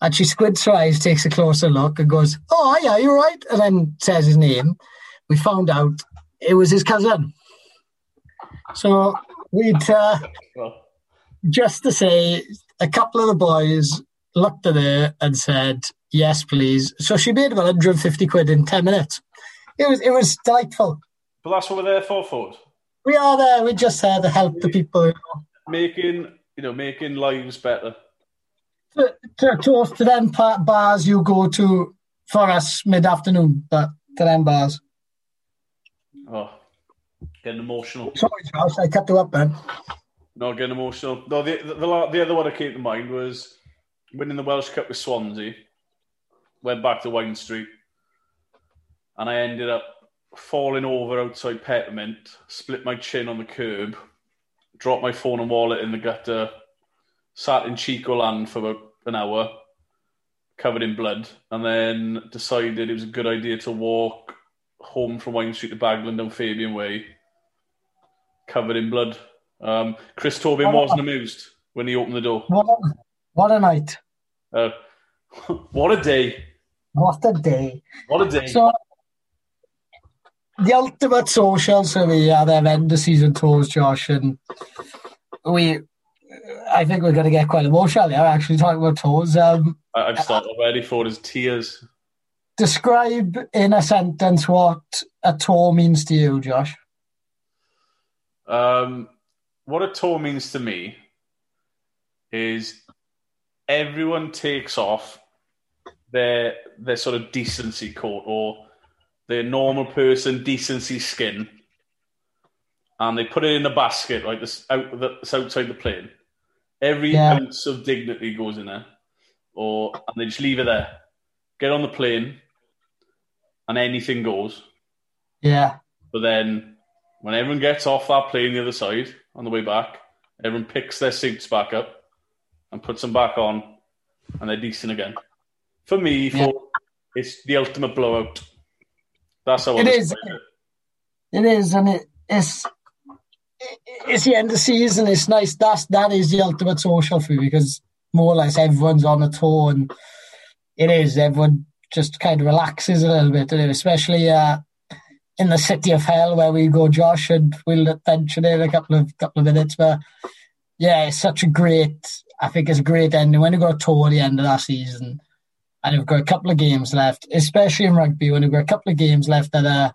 And she squints her eyes, takes a closer look, and goes, Oh, yeah, you're right. And then says his name. We found out it was his cousin. So we'd, uh, just to say, a couple of the boys looked at her and said, Yes, please. So she made about 150 quid in 10 minutes. It was, it was delightful. But that's what we're there for, Foard. We are there. We just there to help the people. Making, you know, making lives better to, to toast to them bars you go to for us mid afternoon, but to them bars. Oh, getting emotional. Sorry, Charles, I kept you up, man. No, getting emotional. No, the, the, the other one I came in mind was winning the Welsh Cup with Swansea. Went back to Wind Street, and I ended up falling over outside Peppermint, split my chin on the curb, dropped my phone and wallet in the gutter, sat in Chico land for about an hour, covered in blood, and then decided it was a good idea to walk home from Wind Street to Baglan down Fabian Way, covered in blood. Um, Chris Tobin wasn't amused when he opened the door. What a, what a night. Uh, what a day. What a day. What a day. So, the ultimate social, so we had them end of season tours, Josh, and we I think we're going to get quite emotional here, actually, talking about tours. Um, I've started already for his tears. Describe in a sentence what a tour means to you, Josh. Um, what a tour means to me is everyone takes off their their sort of decency coat or their normal person decency skin and they put it in a basket like this out that's outside the plane Every yeah. ounce of dignity goes in there, or and they just leave it there. Get on the plane, and anything goes. Yeah. But then, when everyone gets off that plane the other side on the way back, everyone picks their suits back up and puts them back on, and they're decent again. For me, yeah. for, it's the ultimate blowout. That's how it is. It. it is, and it, it's it's the end of the season. It's nice. That's that is the ultimate social food because more or less everyone's on a tour, and it is everyone just kind of relaxes a little bit, especially uh, in the city of hell where we go, Josh, and we'll mention it in a couple of couple of minutes. But yeah, it's such a great I think it's a great ending when you've got a tour at the end of that season and you've got a couple of games left, especially in rugby when you've got a couple of games left that are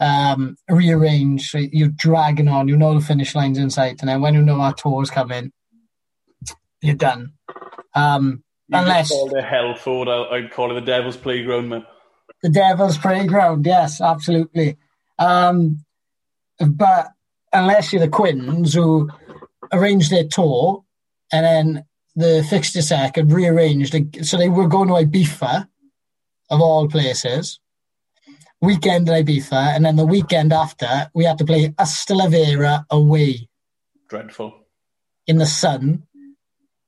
um, rearranged, you're dragging on, you know the finish line's in sight, and then when you know our tour's coming, you're done. Um, you unless call it hell for I'd call it the devil's playground, man. The devil's playground, yes, absolutely. Um, but unless you're the Quins who arranged their tour and then the fixture second rearranged, so they were going to Ibiza, of all places, weekend in Ibiza, and then the weekend after we had to play Ystalyfera away. Dreadful. In the sun.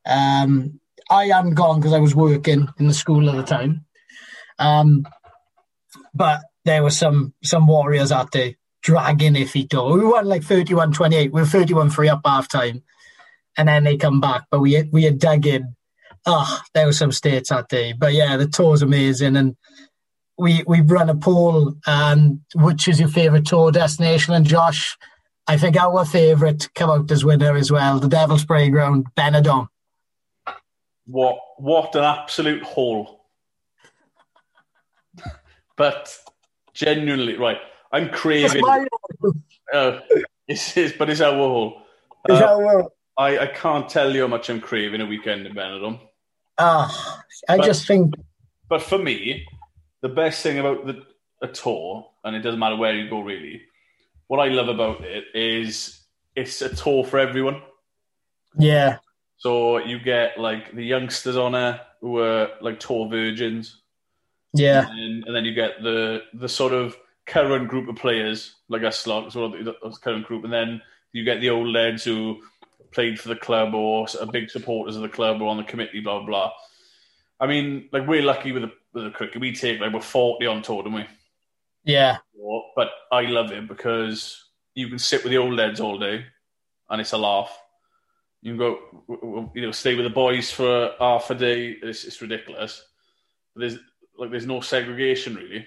Um, I hadn't gone because I was working in the school at the time. Um, but there were some some warriors out there dragging over. We won like 31-28. We were 31-3 up half time. And then they come back. But we we had dug in. Oh, there were some states out there. But yeah, the tour's amazing. And we we run a poll and which is your favourite tour destination? And Josh, I think our favourite come out as winner as well. The Devil's Playground, Benidorm. What what an absolute hole! But genuinely, right? I'm craving. Uh, it's, it's, but it's our hole. Uh, it's our I, I can't tell you how much I'm craving a weekend in Benidorm. Ah, I but, just think. But for me, the best thing about the a tour, and it doesn't matter where you go really, what I love about it is it's a tour for everyone. Yeah. So you get like the youngsters on it who are like tour virgins. Yeah. And, and then you get the the sort of current group of players, like a lot, sort of the current group, and then you get the old lads who played for the club or are big supporters of the club or on the committee, blah blah. blah. I mean, like we're lucky with the with the cricket. We take like we're forty on tour, don't we? Yeah. But I love it because you can sit with the old lads all day, and it's a laugh. You can go, you know, stay with the boys for half a day. It's, it's ridiculous. But there's like there's no segregation really.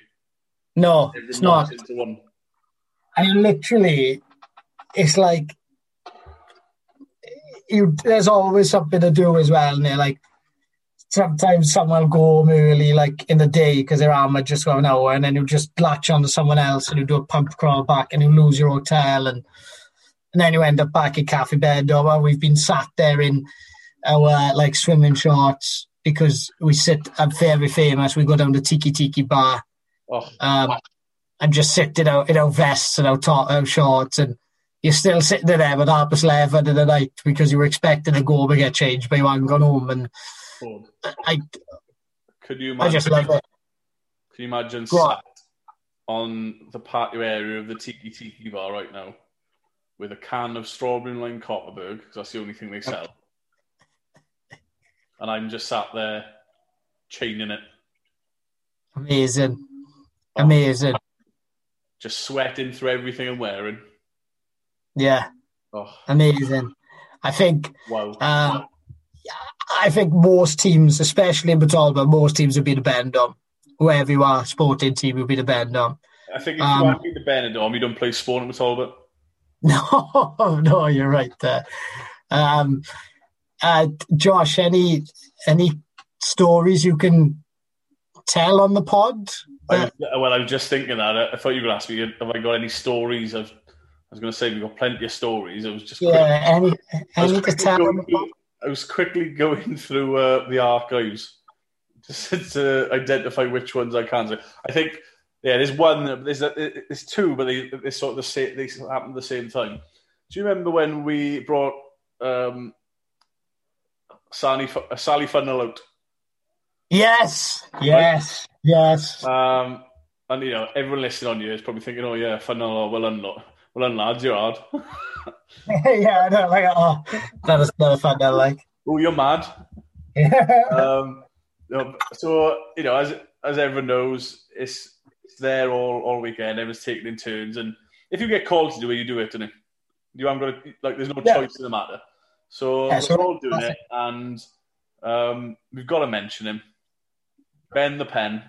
No, it's not. Into one. And literally, it's like you. There's always something to do as well. And they're like, sometimes someone will go home early, like in the day, because their arm just got an hour, and then you just latch onto someone else and you do a pump crawl back, and you lose your hotel, and and then you end up back at Cafe Bed. Or we've been sat there in our like swimming shorts because we sit. I'm very famous. We go down to Tiki Tiki Bar Oh. Um, and just sitting out in our vests and our, top, our shorts and you're still sitting there at half past 11 in the night because you were expecting to go home and get changed, but you hadn't gone home. And I, could you imagine, I just love it. Can you imagine sat on the patio area of the Tiki Tiki bar right now with a can of strawberry and lime Kopparberg, because that's the only thing they sell. And I'm just sat there chaining it. Amazing. Amazing. Just sweating through everything I'm wearing. Yeah. Oh. Amazing. I think. Wow. Uh, I think most teams, especially in Batalba, most teams would be the Benidorm. Whoever you are, sporting team would be the Benidorm. I think if um, you want to be the Benidorm, you don't play sport in Batalba. No, no, you're right there. Um, uh, Josh, any any stories you can tell on the pod? I, well, I was just thinking that. I thought you were going to ask me, have I got any stories? Of, I was going to say we've got plenty of stories. I was just yeah, any, any to tell. Through, I was quickly going through uh, the archives just to identify which ones I can. say. I think yeah, there's one. There's there's two, but they they sort of the same. They happen at the same time. Do you remember when we brought um, Sally Sally Funnell out? Yes, yes, yes. Um, and you know, everyone listening on you is probably thinking, "Oh yeah, phenomenal. Well done, well done, lads. You're hard." yeah, I know. Like, oh, that is not a fun. like. Oh, you're mad. um, so you know, as as everyone knows, it's it's there all all weekend. Everyone's taking in turns, and if you get called to do it, you do it, don't you? You haven't got to, like. There's no yeah. choice in the matter. So yeah, we're all doing it, and um, we've got to mention him. Ben the Pen.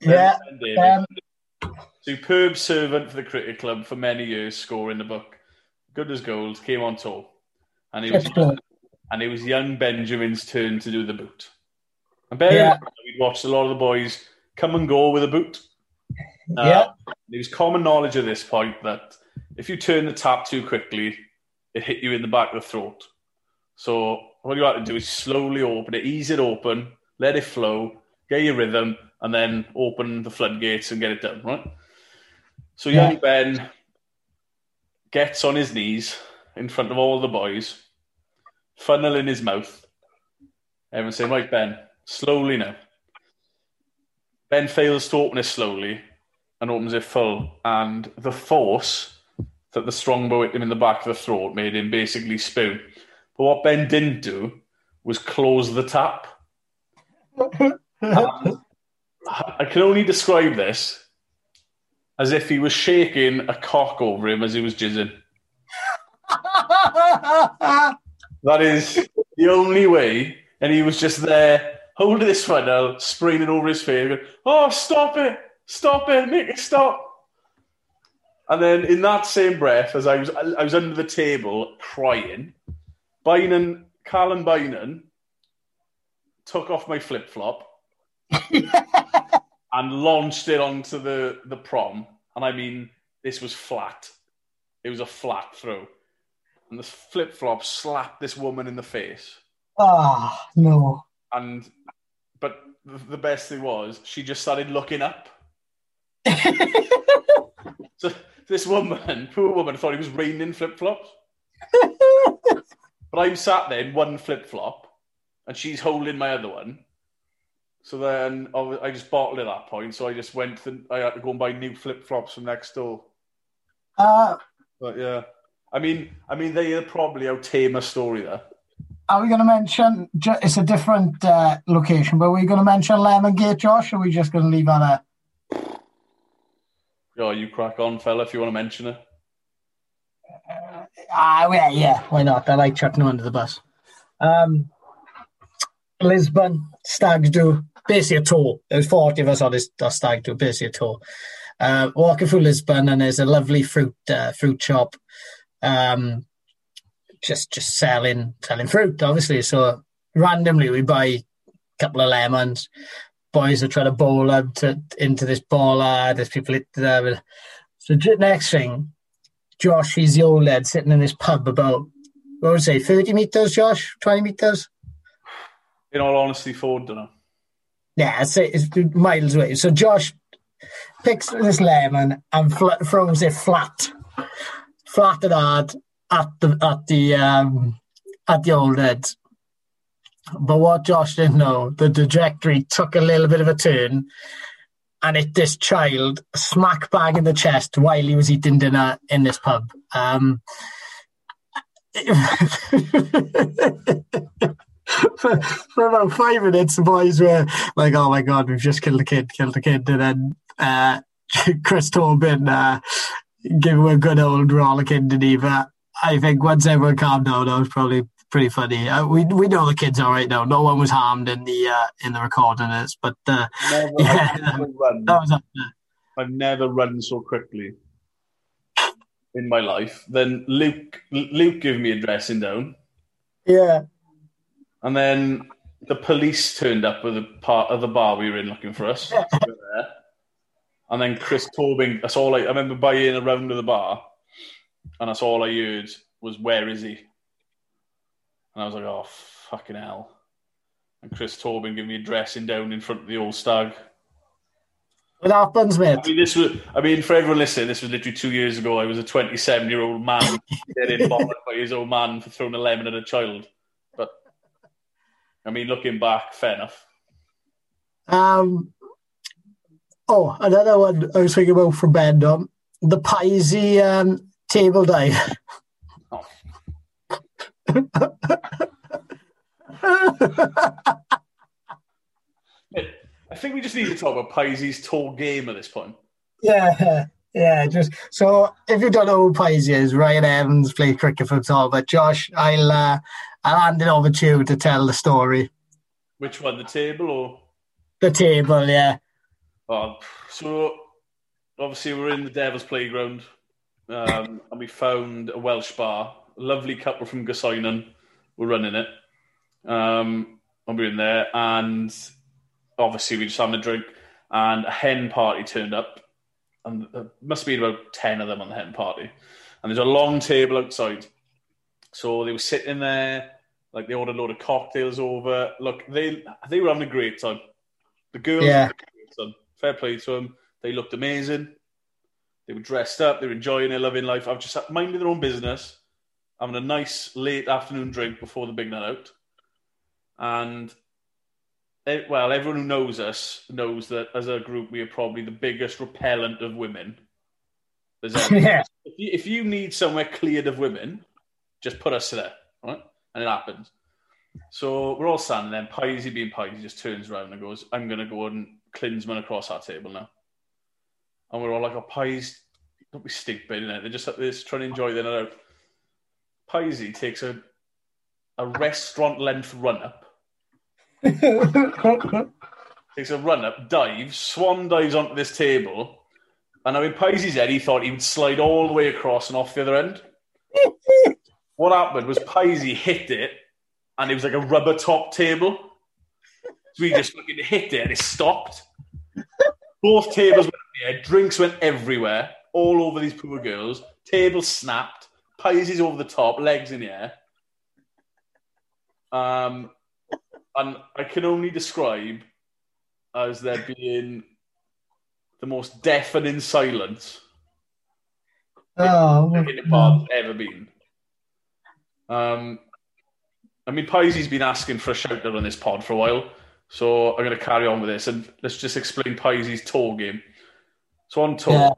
Ben yeah. Um, Superb servant for the cricket club for many years, scoring the book. Good as gold, came on tour. And he was, and it was young Benjamin's turn to do the boot. And bear yeah. we'd watched a lot of the boys come and go with a boot. Uh, yeah. It was common knowledge at this point that if you turn the tap too quickly, it hit you in the back of the throat. So what you have to do is slowly open it, ease it open, let it flow, get your rhythm, and then open the floodgates and get it done, right? So young yeah. Ben gets on his knees in front of all the boys, funnel in his mouth. Everyone saying, right, Ben, slowly now. Ben fails to open it slowly and opens it full, and the force that the strongbow hit him in the back of the throat made him basically spoon. But what Ben didn't do was close the tap. I can only describe this as if he was shaking a cock over him as he was jizzing. that is the only way. And he was just there holding this funnel, spraying it over his face. Going, oh, stop it! Stop it! Make it stop! And then in that same breath, as I was, I was under the table crying. Bynan, Callum Bynan, took off my flip flop and launched it onto the the prom. And I mean, this was flat. It was a flat throw, and the flip flop slapped this woman in the face. Ah, oh, no. And but the best thing was she just started looking up. so this woman, poor woman, thought he was raining flip flops. but I'm sat there in one flip flop, and she's holding my other one. So then I just bottled it at that point. So I just went. and I had to go and buy new flip flops from next door. Uh, but yeah, I mean, I mean, they are probably how tame a story there. Are we going to mention? It's a different uh, location, but are we going to mention Lemon Gate, Josh? Or are we just going to leave that there? Yeah, you crack on, fella, if you want to mention it. Uh, ah, yeah, yeah, why not? I like chucking under the bus. Um, Lisbon, Stag Do, basically a tour. There's 40 of us on this Stag Do, basically a tour. Uh, walking through Lisbon, and there's a lovely fruit uh, fruit shop, um, just just selling selling fruit, obviously. So randomly, we buy a couple of lemons, boys are trying to bowl them to, into this baller. There's people there. So next thing, Josh, he's the old lad sitting in this pub about, what would say, 30 metres, Josh? 20 metres? In all honesty, Foard, don't know. Yeah, say it's miles away. So Josh picks this lemon and fl- throws it flat, flat and hard at the at the um, at the old heads. But what Josh didn't know, the trajectory took a little bit of a turn and hit this child smack bang in the chest while he was eating dinner in this pub. Um, for, for, about five minutes, the boys were like, "Oh my god, we've just killed a kid, killed a kid," and then uh, Chris Tobin uh, gave him a good old rollicking, he? But I think once everyone calmed down, I was probably pretty funny. Uh, we we know the kids are right now. No one was harmed in the uh, in the recording this, but uh, never, yeah, that was there. I've never run so quickly in my life. Then Luke Luke gave me a dressing down. Yeah, and then the police turned up with a part of the bar we were in looking for us. and then Chris Tobin. That's all I, I remember buying a round of the bar, and that's all I heard was "Where is he?" And I was like, oh, fucking hell. And Chris Tobin gave me a dressing down in front of the old stag. What happens, mate? I mean, this was, I mean, for everyone listening, this was literally two years ago. I was a 27 year old man getting bothered by his old man for throwing a lemon at a child. But, I mean, looking back, fair enough. Um, oh, another one I was thinking about from Benidorm the Pisey um, table dive. I think we just need to talk about Pisey's tall game at this point. Yeah, yeah. Just so if you don't know who Pisey is, Ryan Evans played cricket for all. But Josh, I'll uh, I'll hand it over to you to tell the story. Which one, the table or the table? Yeah. Oh, so obviously we're in the Devil's Playground, um, and we found a Welsh bar lovely couple from Gorseinon were running it. Um, and we were in there, and obviously we just having a drink, and a hen party turned up, and there must have been about ten of them on the hen party, and there's a long table outside, so they were sitting there, like they ordered a load of cocktails over. Look, they they were having a great time. The girls, yeah. fair play to them. They looked amazing. They were dressed up. They were enjoying their loving life. I've just minding their own business, having a nice late afternoon drink before the big night out. And it, eh, well, everyone who knows us knows that as a group, we are probably the biggest repellent of women. There's yeah. if, you, if you need somewhere cleared of women, just put us there, right? And it happens. So we're all standing there. Pisey being Pisey just turns around and goes, I'm going to go and Klinsmann across our table now and we're all like, "Oh, pies, don't be stupid!" They're just they're just trying to enjoy the night out. Pisey takes a a restaurant length run up. takes a run up, dives, swan dives onto this table, and now in Pisey's head, he thought he would slide all the way across and off the other end. what happened was Pisey hit it, and it was like a rubber top table. So he just fucking hit it and it stopped. Both tables went yeah, drinks went everywhere, all over these poor girls. Table snapped, pies over the top, legs in the air. Um, and I can only describe as there being the most deafening silence oh, in the bar ever been. Um, I mean, Pisey's been asking for a shout out on this pod for a while, so I'm going to carry on with this and let's just explain Pisey's tour game. So on tour, yeah.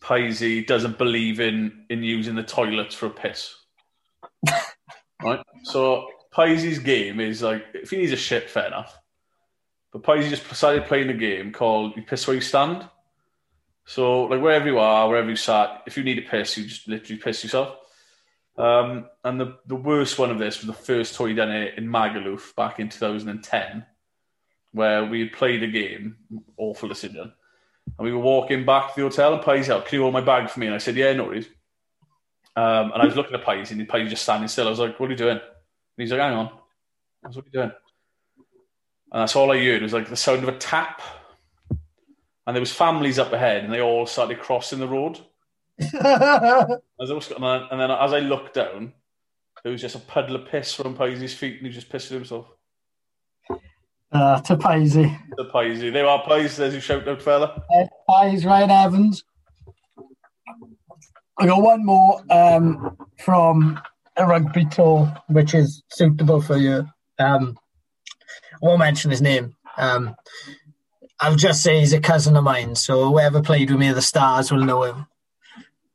Pisey doesn't believe in in using the toilets for a piss. right? So Pisey's game is like if he needs a shit, fair enough. But Pisey just decided playing a game called You Piss Where You Stand. So like wherever you are, wherever you sat, if you need a piss, you just literally piss yourself. Um, and the, the worst one of this was the first he done it in Magaluf back in 2010, where we had played a game, awful decision, and we were walking back to the hotel, and Pai's out, can you hold my bag for me? And I said, yeah, no worries. Um, and I was looking at Pai's, and Pai's just standing still. I was like, what are you doing? And he's like, hang on. I was like, what are you doing? And that's all I heard was like the sound of a tap. And there was families up ahead, and they all started crossing the road. as was, and then as I looked down, there was just a puddle of piss from Paisley's feet, and he just pissed himself. Uh, to Pisey. To Pisey. There are Pais, there's your shout out, fella. Uh, Ryan Evans. I got one more um, from a rugby tour, which is suitable for you. Um, I won't mention his name. Um, I'll just say he's a cousin of mine, so whoever played with me at the Stars will know him.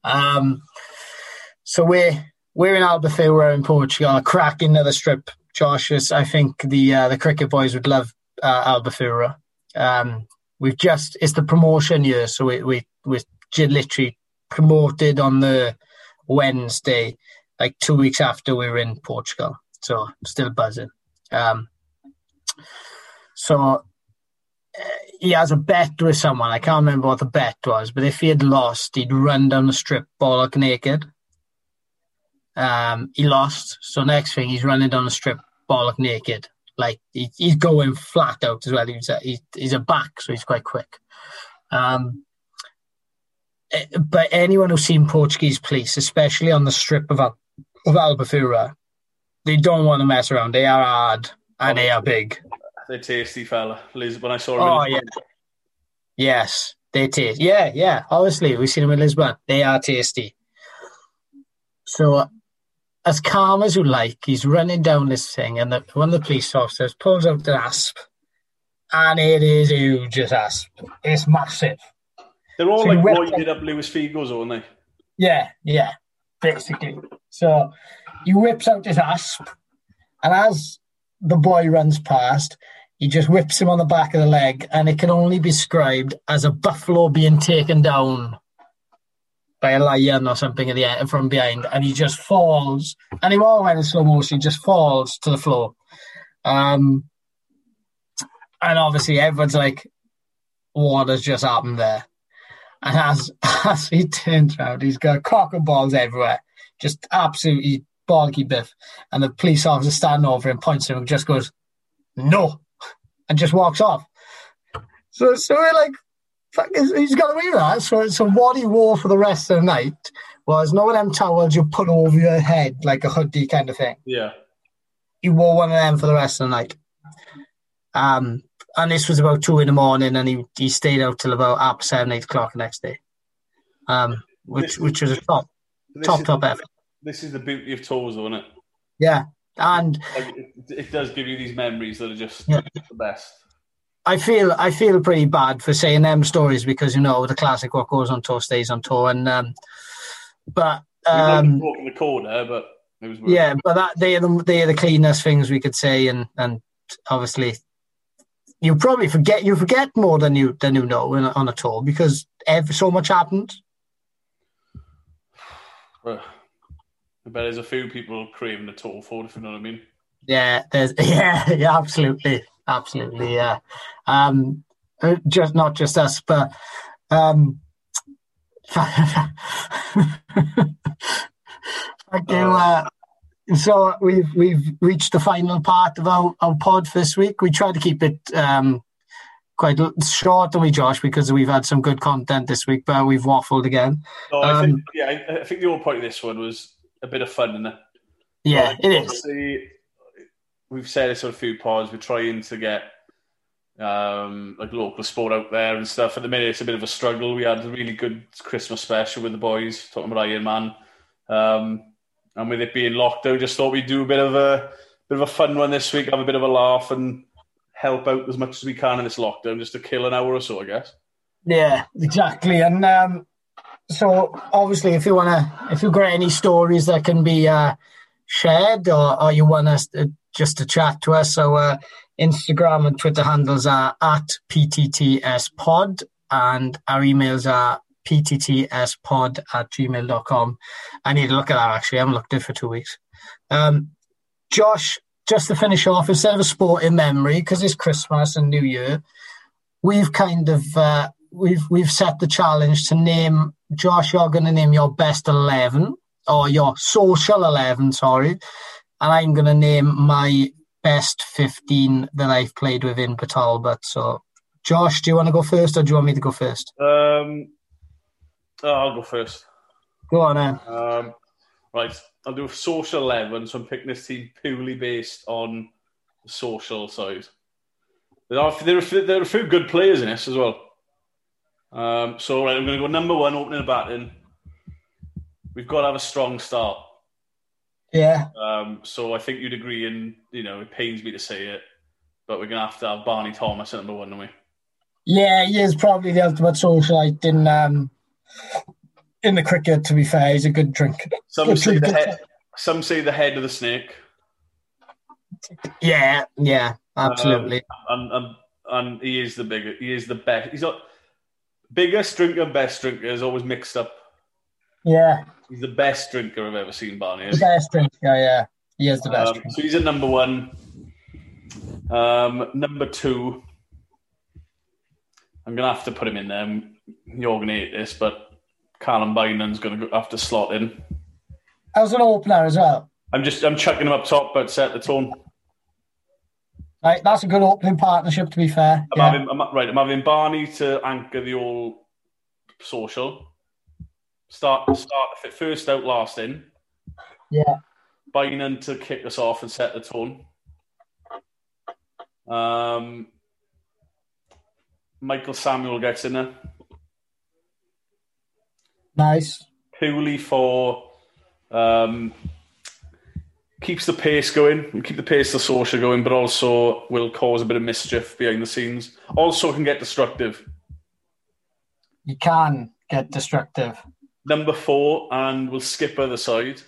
Um, so we're we're in Albufeira in Portugal, cracking another strip Josh, is I think the uh, the cricket boys would love uh, Albufeira. Um, we've just it's the promotion year, so we we we literally promoted on the Wednesday, like two weeks after we were in Portugal. So still buzzing. Um, so uh, he has a bet with someone. I can't remember what the bet was, but if he had lost, he'd run down the strip bollock naked. Um, he lost. So next thing, he's running down the strip bollock naked. Like he, he's going flat out as well. He's a, he's, he's a back, so he's quite quick. Um, eh, but anyone who's seen Portuguese police, especially on the strip of, Al- of Albufeira, they don't want to mess around. They are hard and they are big. They're tasty, fella. When I saw them. Oh, yeah. Yes, they taste. Yeah, yeah. Obviously, we've seen them in Lisbon. They are tasty. So as calm as you like, he's running down this thing, and the, one of the police officers pulls out the asp, and it is a huge as asp. It's massive. They're all so like roided up Luis Figos, aren't they? Yeah, yeah, basically. So he whips out his asp, and as the boy runs past, he just whips him on the back of the leg, and it can only be described as a buffalo being taken down by a lion or something in the air from behind, and he just falls. And he all went in slow motion, he just falls to the floor. Um, and obviously, everyone's like, "What has just happened there?" And as as he turns around, he's got cock and balls everywhere, just absolutely Bargy Biff, and the police officer standing over him, points at him, and just goes, "No," and just walks off. So, so we're like, he's got away with that. So, so what he wore for the rest of the night was no of them towels you put over your head like a hoodie kind of thing. Yeah. He wore one of them for the rest of the night. Um, and this was about two in the morning, and he, he stayed out till about after seven, eight o'clock the next day. Um, which which was a top, top, is, top effort. This is the beauty of tours, isn't it? Yeah, and it, it, does give you these memories that are just yeah. the best. I feel I feel pretty bad for saying them stories because you know the classic what goes on tour stays on tour, and um, but um, walking the corner, but yeah, but that they are the they are the cleanest things we could say, and and obviously you probably forget you forget more than you than you know in, on a tour because every, so much happened. Well, I bet there's a few people craving the tour for, if you know what I mean. Yeah, there's yeah, yeah, absolutely, absolutely, yeah. Um, uh, just not just us, but um, thank you. Uh, so we've we've reached the final part of our, our pod this week. We try to keep it um, quite short, don't we, Josh? Because we've had some good content this week, but we've waffled again. No, I um, think, yeah, I, I, think the whole point of this one was a bit of fun, it? Yeah, like, it is. We've said this on a few pods. We're trying to get um, like local sport out there and stuff. At the minute, it's a bit of a struggle. We had a really good Christmas special with the boys talking about Iron Man, um, and with it being locked out, just thought we'd do a bit of a bit of a fun one this week, have a bit of a laugh, and help out as much as we can in this lockdown, just to kill an hour or so, I guess. Yeah, exactly. And um, so, obviously, if you wanna, if you've got any stories that can be uh, shared, or, or you want us to, just to chat to us, so. Uh, Instagram and Twitter handles are at PTTSpod and our emails are pttspod at gmail.com. I need to look at that actually. I haven't looked at it for two weeks. Um, Josh, just to finish off, instead of a sport in memory, because it's Christmas and New Year, we've kind of uh, we've we've set the challenge to name Josh. You're going to name your best eleven or your social eleven, sorry, and I'm going to name my best 15 that I've played with in Talbot. So, Josh, do you want to go first or do you want me to go first? Um, oh, I'll go first. Go on then. Um, right, I'll do a social 11. So I'm picking this team purely based on the social side. There are, there, are, there are a few good players in this as well. Um, so, right, I'm going to go number one, opening the batting. We've got to have a strong start. Yeah. Um, so I think you'd agree, and you know, it pains me to say it, but we're gonna have to have Barney Thomas at number one, don't we? Yeah, he is probably the ultimate socialite in um, in the cricket. To be fair, he's a good drinker. Some good say the head. Some say the head of the snake. Yeah, yeah, absolutely. Um, and, and and he is the bigger. He is the best. He's not biggest drinker, best drinker is always mixed up. Yeah. He's the best drinker I've ever seen, Barney. The best drinker, yeah. He is the best. Um, so he's at number one. Um, number two, I'm going to have to put him in there. You're going to hate this, but Callum Bynum's going to have to slot in. As an opener as well. I'm just I'm chucking him up top, but set the tone. Right, that's a good opening partnership. To be fair, I'm yeah. having, I'm, right. I'm having Barney to anchor the all social. Start start first out, last in. Yeah. Bynum to kick us off and set the tone. Um, Michael Samuel gets in there. Nice. Purely for um, keeps the pace going, keep the pace of the social going, but also will cause a bit of mischief behind the scenes. Also can get destructive. You can get destructive. Number four, and we'll skip other side,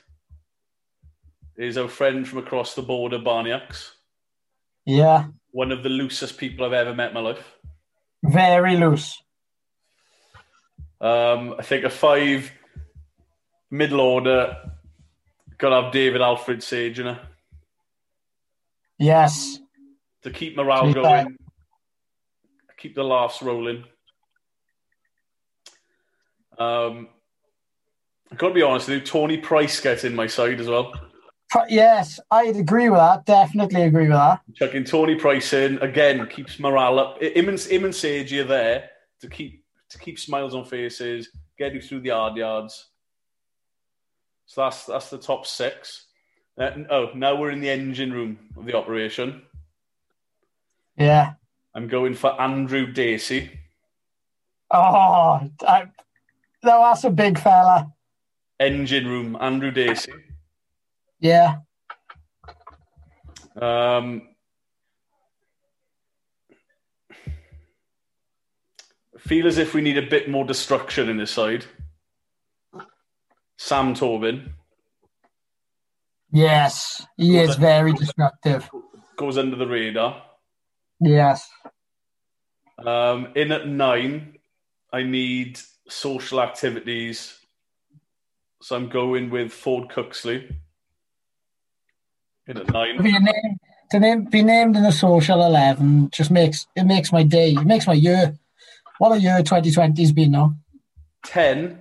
is our friend from across the border, Barniacs. Yeah. One of the loosest people I've ever met in my life. Very loose. Um, I think a five middle order, got to have David Alfred Sage in it. Yes. To keep morale going, keep the laughs rolling. Um, I've got to be honest with you, Tony Price gets in my side as well. Yes, I'd agree with that. Definitely agree with that. Chucking Tony Price in again keeps morale up. Him and, him and Sage are there to keep to keep smiles on faces, get you through the hard yards. So that's that's the top six. Uh, oh, now we're in the engine room of the operation. Yeah. I'm going for Andrew Dacey. Oh, I, that's a big fella. Engine room, Andrew Dacey. Yeah. Um, feel as if we need a bit more destruction in this side. Sam Tobin. Yes, he goes is very destructive. Goes under the radar. Yes. Um, in at nine, I need social activities. So I'm going with Foard Cooksley In at nine. Be named, to name, be named in the social eleven just makes it makes my day. It makes my year. What a year 2020's been now. Ten.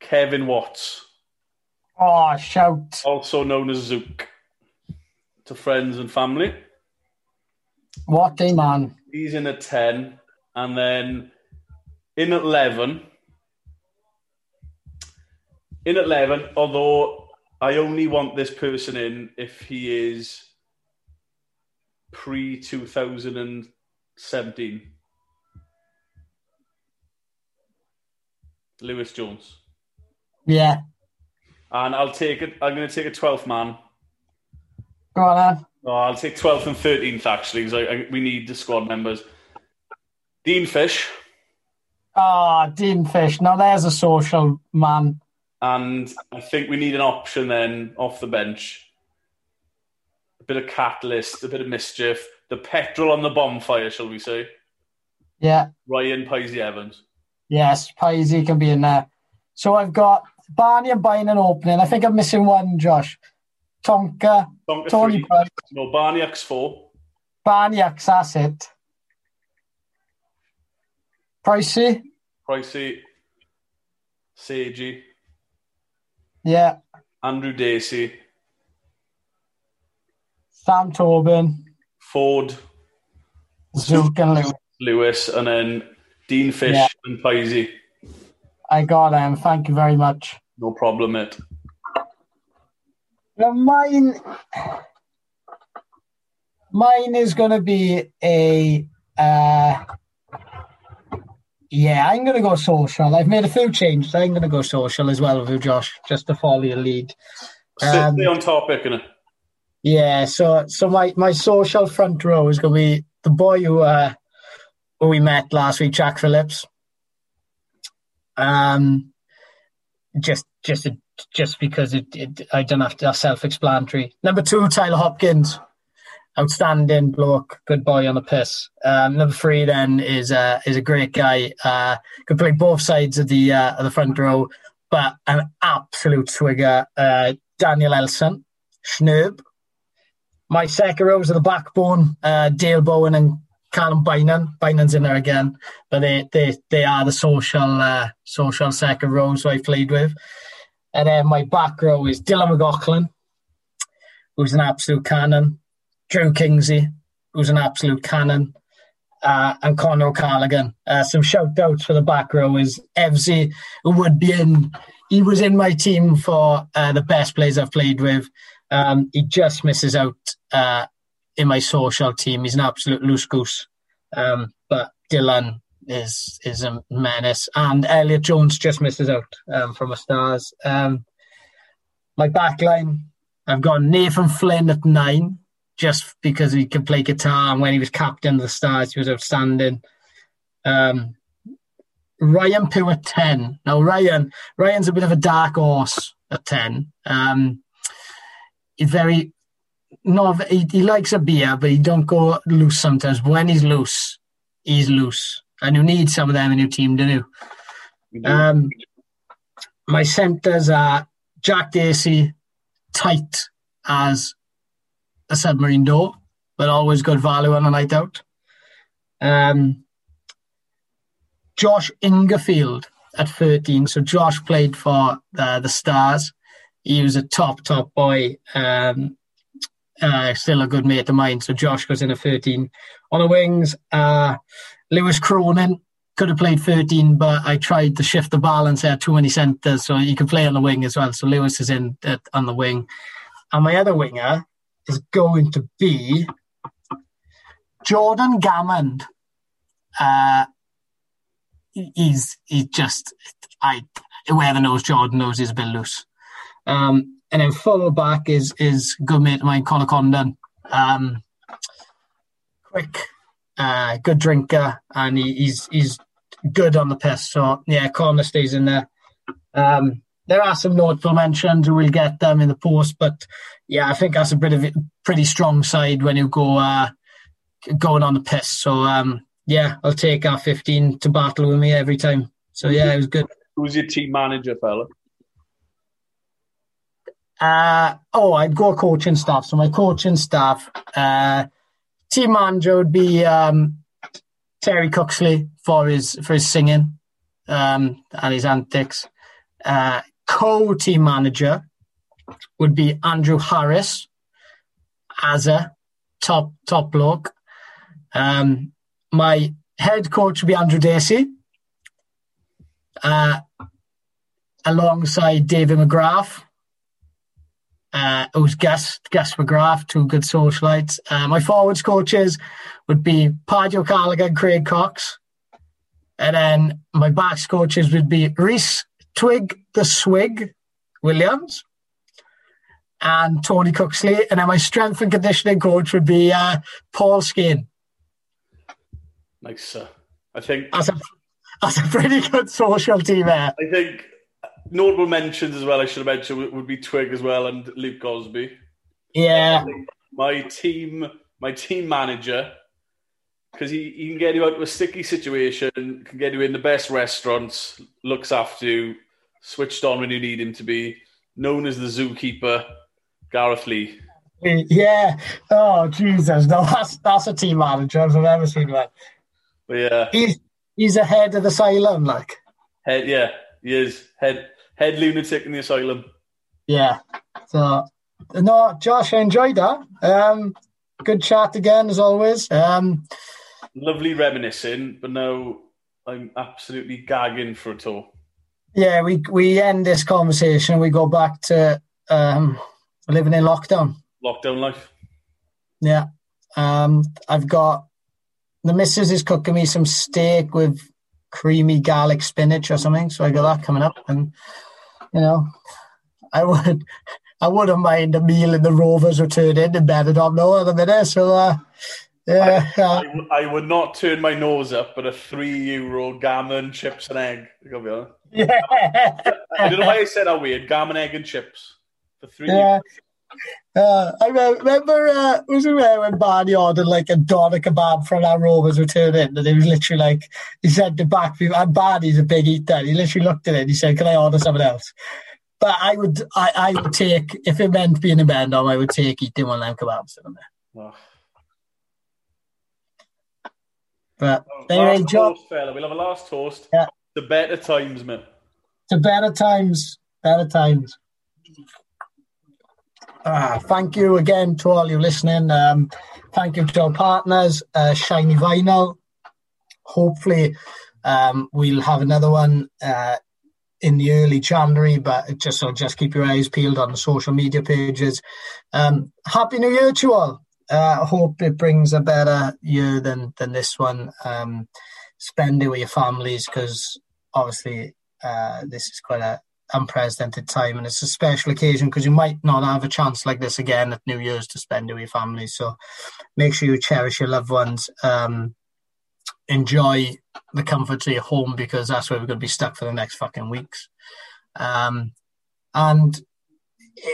Kevin Watts. Oh, shout. Also known as Zook. To friends and family. What a man. He's in a 10. And then in at 11. In at 11, although I only want this person in if he is pre 2017. Lewis Jones. Yeah. And I'll take it. I'm going to take a 12th man. Go on. Oh, I'll take 12th and 13th actually, because we need the squad members. Dean Fish. Ah, oh, Dean Fish. Now there's a social man. And I think we need an option then off the bench. A bit of catalyst, a bit of mischief, the petrol on the bonfire, shall we say? Yeah. Ryan Pisey Evans. Yes, Pisey can be in there. So I've got Barney and Bynum opening. I think I'm missing one, Josh. Tonka, Tonka Tony three. Price. No, Barniak's four. Barniak's, that's it. Pricey. Pricey. Sagey. Yeah. Andrew Dacey. Sam Tobin. Foard. And Lewis. Lewis, and then Dean Fish yeah. and Pisey. I got him. Thank you very much. No problem, mate. Now mine, mine is going to be a. Uh, yeah, I'm going to go social. I've made a few changes. I'm going to go social as well with you, Josh, just to follow your lead. Um, Stay on topic, innit? Yeah, so so my, my social front row is going to be the boy who uh, who we met last week, Jack Phillips. Um, just just just because it, it I don't have to self-explanatory. Number two, Tyler Hopkins, outstanding bloke, good boy on the piss. Um, number three then is uh, is a great guy. Uh, could play both sides of the uh, of the front row, but an absolute swigger. Uh, Daniel Elson, Schnurb. My second rows are the backbone, uh, Dale Bowen and Callum Bynum. Bynum's in there again, but they they they are the social uh, social second rows I played with. And then my back row is Dylan McLaughlin, who's an absolute cannon. Drew Kingsley, who's an absolute cannon. Uh, and Connor O'Callaghan. Uh, some shout outs for the back row is Evsy, who would be in, he was in my team for uh, the best players I've played with. Um, he just misses out uh, in my social team. He's an absolute loose goose. Um, but Dylan is is a menace, and Elliot Jones just misses out um, from a stars. Um, my backline, I've got Nathan Flynn at nine, just because he can play guitar, and when he was captain of the Stars, he was outstanding. Um, Ryan Pugh at ten. Now Ryan, Ryan's a bit of a dark horse at ten. Um, he's very no, he, he likes a beer, but he don't go loose sometimes. When he's loose, he's loose, and you need some of them in your team, don't you? Um, my centres are Jack Dacey, tight as a submarine door, but always good value on a night out. Um, Josh Ingerfield, at 13. So Josh played for uh, the Stars. He was a top, top boy. Um, uh, still a good mate of mine. So Josh goes in at 13. On the wings, uh, Lewis Cronin could have played 13, but I tried to shift the balance. Had too many centres, so you can play on the wing as well. So Lewis is in at, on the wing. And my other winger is going to be Jordan Gammond. Uh, he's he's just I whoever knows Jordan knows he's a bit loose. Um, and then follow back is is good mate of mine, Conor Condon. Um, quick, uh, good drinker, and he, he's he's good on the piss. So yeah, Connor stays in there. Um, there are some notable mentions. We'll get them in the post, but yeah, I think that's a bit of a pretty strong side when you go uh, going on the piss. So um, yeah, I'll take our 15 to battle with me every time. So yeah, it was good. Who's your team manager, fella? Uh, oh, I'd go coaching staff. So my coaching staff, uh, team manager would be um, Terry Cooksley for his for his singing um, and his antics. Uh, co-team manager would be Andrew Harris as a top top bloke. Um, my head coach would be Andrew Dacey, uh, alongside David McGrath, uh, who's Gus, Gus McGrath, two good socialites. Uh, my forwards coaches would be Paddy O'Callaghan Craig Cox. And then my backs coaches would be Reese Twig the Swig Williams and Tony Cooksley. And then my strength and conditioning coach would be uh, Paul Skane. Nice. Uh, I think that's a, that's a pretty good social team there. I think notable mentions as well. I should have mentioned would be Twig as well and Luke Gosby. Yeah. My team, my team manager, because he, he can get you out of a sticky situation, can get you in the best restaurants, looks after you, switched on when you need him to be, known as the zookeeper, Gareth Lee. Yeah. Oh Jesus! No, that's that's a team manager I've ever seen one. But yeah, he's he's ahead of the asylum, like head. Yeah, he is head head lunatic in the asylum. Yeah. So no, Josh, I enjoyed that. Um, good chat again as always. Um, lovely reminiscing, but now I'm absolutely gagging for a tour. Yeah, we we end this conversation. We go back to um, living in lockdown. Lockdown life. Yeah. Um, I've got the missus is cooking me some steak with creamy garlic spinach or something. So I got that coming up, and you know, I would, I wouldn't mind a meal in the Rovers returning in Benidorm no other the minute. So uh, yeah, I, I, I, would not turn my nose up at a three euro gammon chips and egg. I gotta be honest. Yeah. I don't know why I said that weird. Gammon egg and chips for three. Yeah. Uh, I remember, uh, was it when Barney ordered like a doner kebab from our Rovers return in, and he was literally like, he said to back people, and Barney's a big eater. He literally looked at it and he said, "Can I order something else?" But I would, I, I would take if it meant being a Benidorm, I would take eating one of them kebabs in there. Oh. But oh, John, toast, fella. We'll have a last toast. Yeah. The better times, man. The better times, better times. Uh, thank you again to all you listening. Um, thank you to our partners, uh, Shiny Vinyl. Hopefully, um, we'll have another one uh, in the early January, but just so just keep your eyes peeled on the social media pages. Um, Happy New Year to all. Uh, I hope it brings a better year than than this one. Um, spend it with your families because obviously uh, this is quite a unprecedented time and it's a special occasion because you might not have a chance like this again at New Year's to spend it with your family. So make sure you cherish your loved ones. Um, enjoy the comforts of your home because that's where we're going to be stuck for the next fucking weeks. Um, and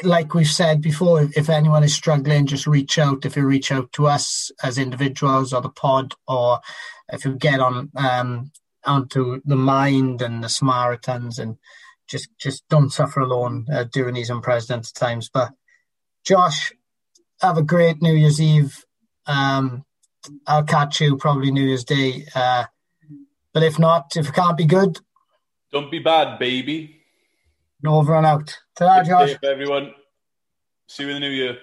like we've said before, if anyone is struggling, just reach out. If you reach out to us as individuals or the pod, or if you get on um, onto the mind and the Samaritans and just just don't suffer alone uh, during these unprecedented times. But Josh, have a great New Year's Eve. Um, I'll catch you probably New Year's Day. Uh, but if not, if it can't be good, Don't be bad, baby. Over and out. Ta-ra, Josh. everyone. See you in the new year.